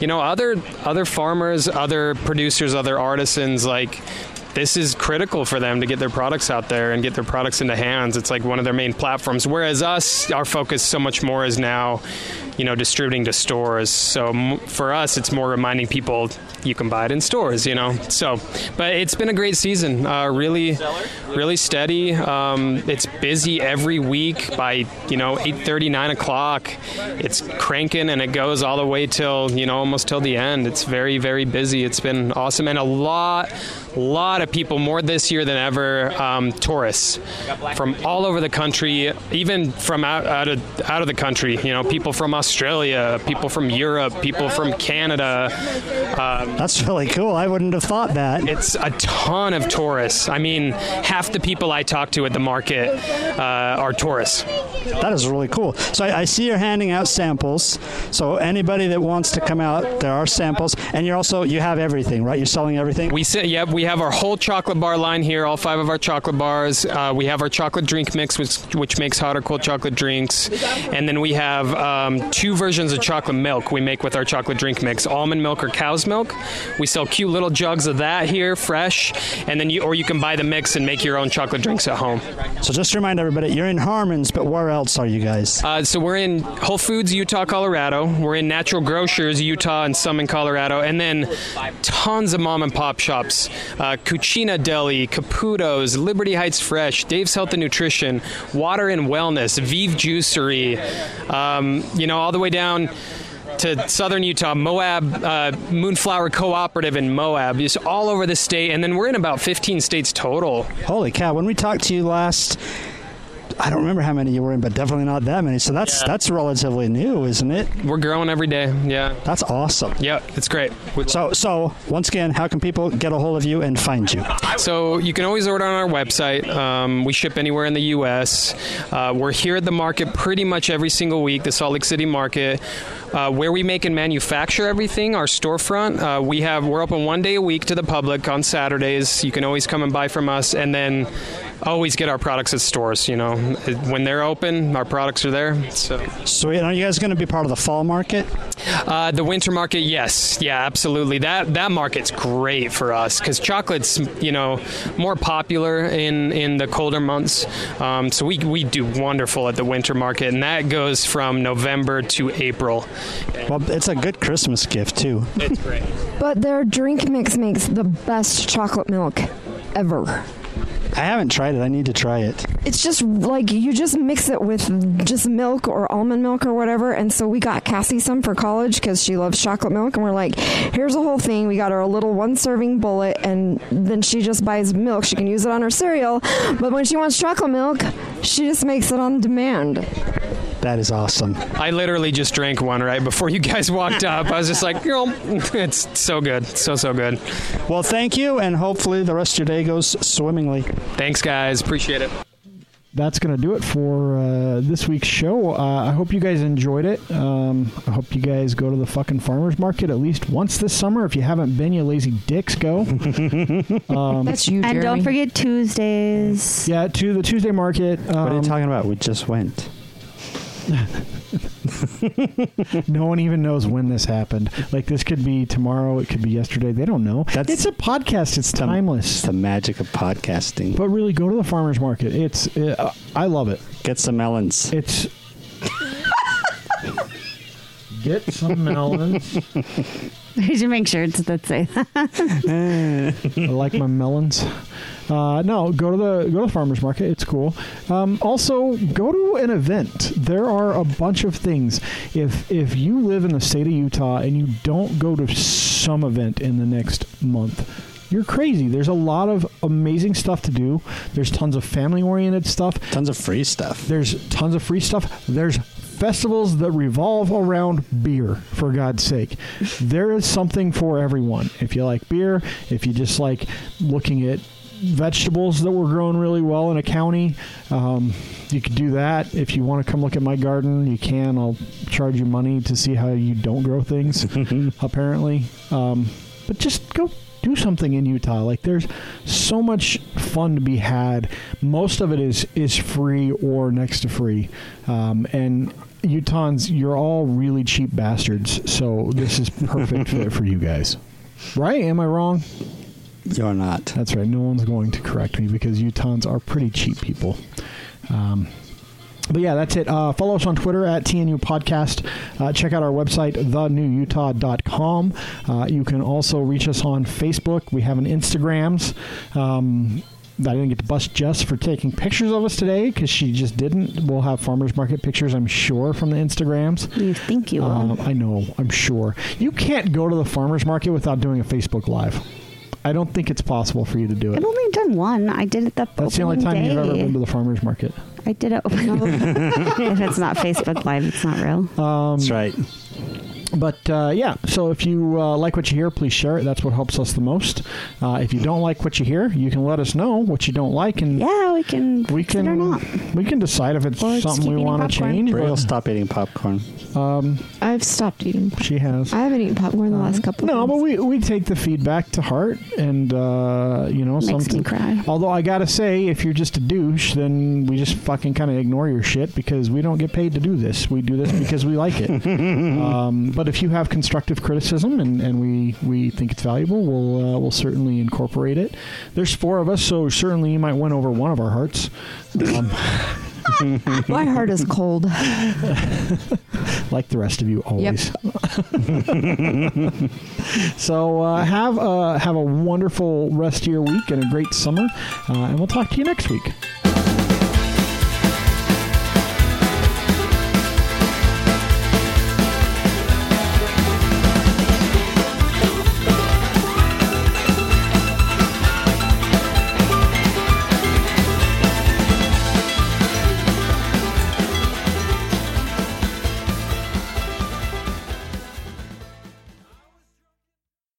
you know other other farmers other producers other artisans like this is critical for them to get their products out there and get their products into hands. It's like one of their main platforms. Whereas us, our focus so much more is now, you know, distributing to stores. So m- for us, it's more reminding people you can buy it in stores, you know. So, but it's been a great season. Uh, really, really steady. Um, it's busy every week by you know 8:30, 9 o'clock. It's cranking and it goes all the way till you know almost till the end. It's very, very busy. It's been awesome and a lot, lot of people more this year than ever. Um, tourists from all over the country, even from out, out of out of the country. You know, people from Australia, people from Europe, people from Canada. Um, That's really cool. I wouldn't have thought that. It's a ton of tourists. I mean, half the people I talk to at the market uh, are tourists. That is really cool. So I, I, see you're handing out samples. So anybody that wants to come out, there are samples, and you're also you have everything, right? You're selling everything. We sit. Yep, we have our whole chocolate bar line here. All five of our chocolate bars. Uh, we have our chocolate drink mix, which which makes hot or cold chocolate drinks, and then we have um, two versions of chocolate milk we make with our chocolate drink mix: almond milk or cow's milk. We sell cute little jugs of that here, fresh, and then you or you can buy the mix and make your own chocolate drinks at home. So just to remind everybody, you're in Harmon's, but where else are you guys? Uh, so we're in Whole Foods, Utah, Colorado. We're in Natural Grocers, Utah, and some in Colorado, and then tons of mom and pop shops: uh, Cucina Deli, Caputo's, Liberty Heights Fresh, Dave's Health and Nutrition, Water and Wellness, Vive Juicery. Um, you know, all the way down to southern Utah, Moab, uh, Moonflower Cooperative in Moab, just all over the state. And then we're in about 15 states total. Holy cow. When we talked to you last, I don't remember how many you were in, but definitely not that many. So that's yeah. that's relatively new, isn't it? We're growing every day. Yeah, that's awesome. Yeah, it's great. So so once again, how can people get a hold of you and find you? So you can always order on our website. Um, we ship anywhere in the U.S. Uh, we're here at the market pretty much every single week, the Salt Lake City market. Uh, where we make and manufacture everything, our storefront, uh, we have we're open one day a week to the public on Saturdays. You can always come and buy from us, and then always get our products at stores. You know, when they're open, our products are there. So Sweet. Are you guys going to be part of the fall market? uh, the winter market, yes, yeah, absolutely. That that market's great for us because chocolate's you know more popular in in the colder months. Um, so we we do wonderful at the winter market, and that goes from November to April. Well, it's a good Christmas gift too. It's great. But their drink mix makes the best chocolate milk ever. I haven't tried it. I need to try it. It's just like you just mix it with just milk or almond milk or whatever. And so we got Cassie some for college because she loves chocolate milk. And we're like, here's the whole thing. We got her a little one serving bullet, and then she just buys milk. She can use it on her cereal. But when she wants chocolate milk, she just makes it on demand. That is awesome. I literally just drank one right before you guys walked up. I was just like, you know, it's so good, so so good. Well, thank you, and hopefully the rest of your day goes swimmingly. Thanks, guys. Appreciate it. that's going to do it for uh, this week's show. Uh, I hope you guys enjoyed it. Um, I hope you guys go to the fucking farmers market at least once this summer. If you haven't been, you lazy dicks, go. um, That's you, And don't forget Tuesdays. yeah, to the Tuesday market. Um, what are you talking about? We just went. no one even knows when this happened. Like this could be tomorrow. It could be yesterday. They don't know. That's- it's a podcast. It's It's timeless. the magic of podcasting. But really, go to the farmers market. It's uh, I love it. Get some melons. It's get some melons. We should make shirts that say that. I like my melons. Uh, no, go to the go to the farmers market. It's cool. Um, also, go to an event. There are a bunch of things. If if you live in the state of Utah and you don't go to some event in the next month, you're crazy. There's a lot of amazing stuff to do. There's tons of family oriented stuff. Tons of free stuff. There's tons of free stuff. There's festivals that revolve around beer, for God's sake. There is something for everyone. If you like beer, if you just like looking at vegetables that were grown really well in a county, um, you could do that. If you want to come look at my garden, you can. I'll charge you money to see how you don't grow things, apparently. Um, but just go do something in Utah. Like there's so much fun to be had. Most of it is is free or next to free, um, and Utahns, you're all really cheap bastards. So this is perfect fit for you guys. Right? Am I wrong? You're not. That's right. No one's going to correct me because Utahns are pretty cheap people. Um, but yeah, that's it. Uh, follow us on Twitter at TNU Podcast. Uh, check out our website, thenewutah.com. Uh, you can also reach us on Facebook. We have an Instagrams. Um, I didn't get to bust Jess for taking pictures of us today because she just didn't. We'll have farmers market pictures, I'm sure, from the Instagrams. You think you will? Um, I know, I'm sure. You can't go to the farmers market without doing a Facebook Live. I don't think it's possible for you to do it. I've only done one. I did it the That's the only time opening you've ever been to the farmers market. I did it. if it's not Facebook Live, it's not real. Um, That's right. But uh, yeah, so if you uh, like what you hear, please share it. That's what helps us the most. Uh, if you don't like what you hear, you can let us know what you don't like, and yeah, we can we can or not. we can decide if it's Or just something keep we eating want to popcorn. change. Bree will But, stop eating popcorn. um, I've stopped eating. she has. I haven't eaten popcorn in the last couple. No, of but months. we, we take the feedback to heart, and uh, you know, Makes something. me cry. Although I gotta say, if you're just a douche, then we just fucking kind of ignore your shit because we don't get paid to do this. We do this because we like it. um, but if you have constructive criticism and, and we, we think it's valuable, we'll uh, we'll certainly incorporate it. There's four of us, so certainly you might win over one of our hearts. Um, My heart is cold. like the rest of you always. so uh, have a have a wonderful rest of your week and a great summer, uh, and we'll talk to you next week.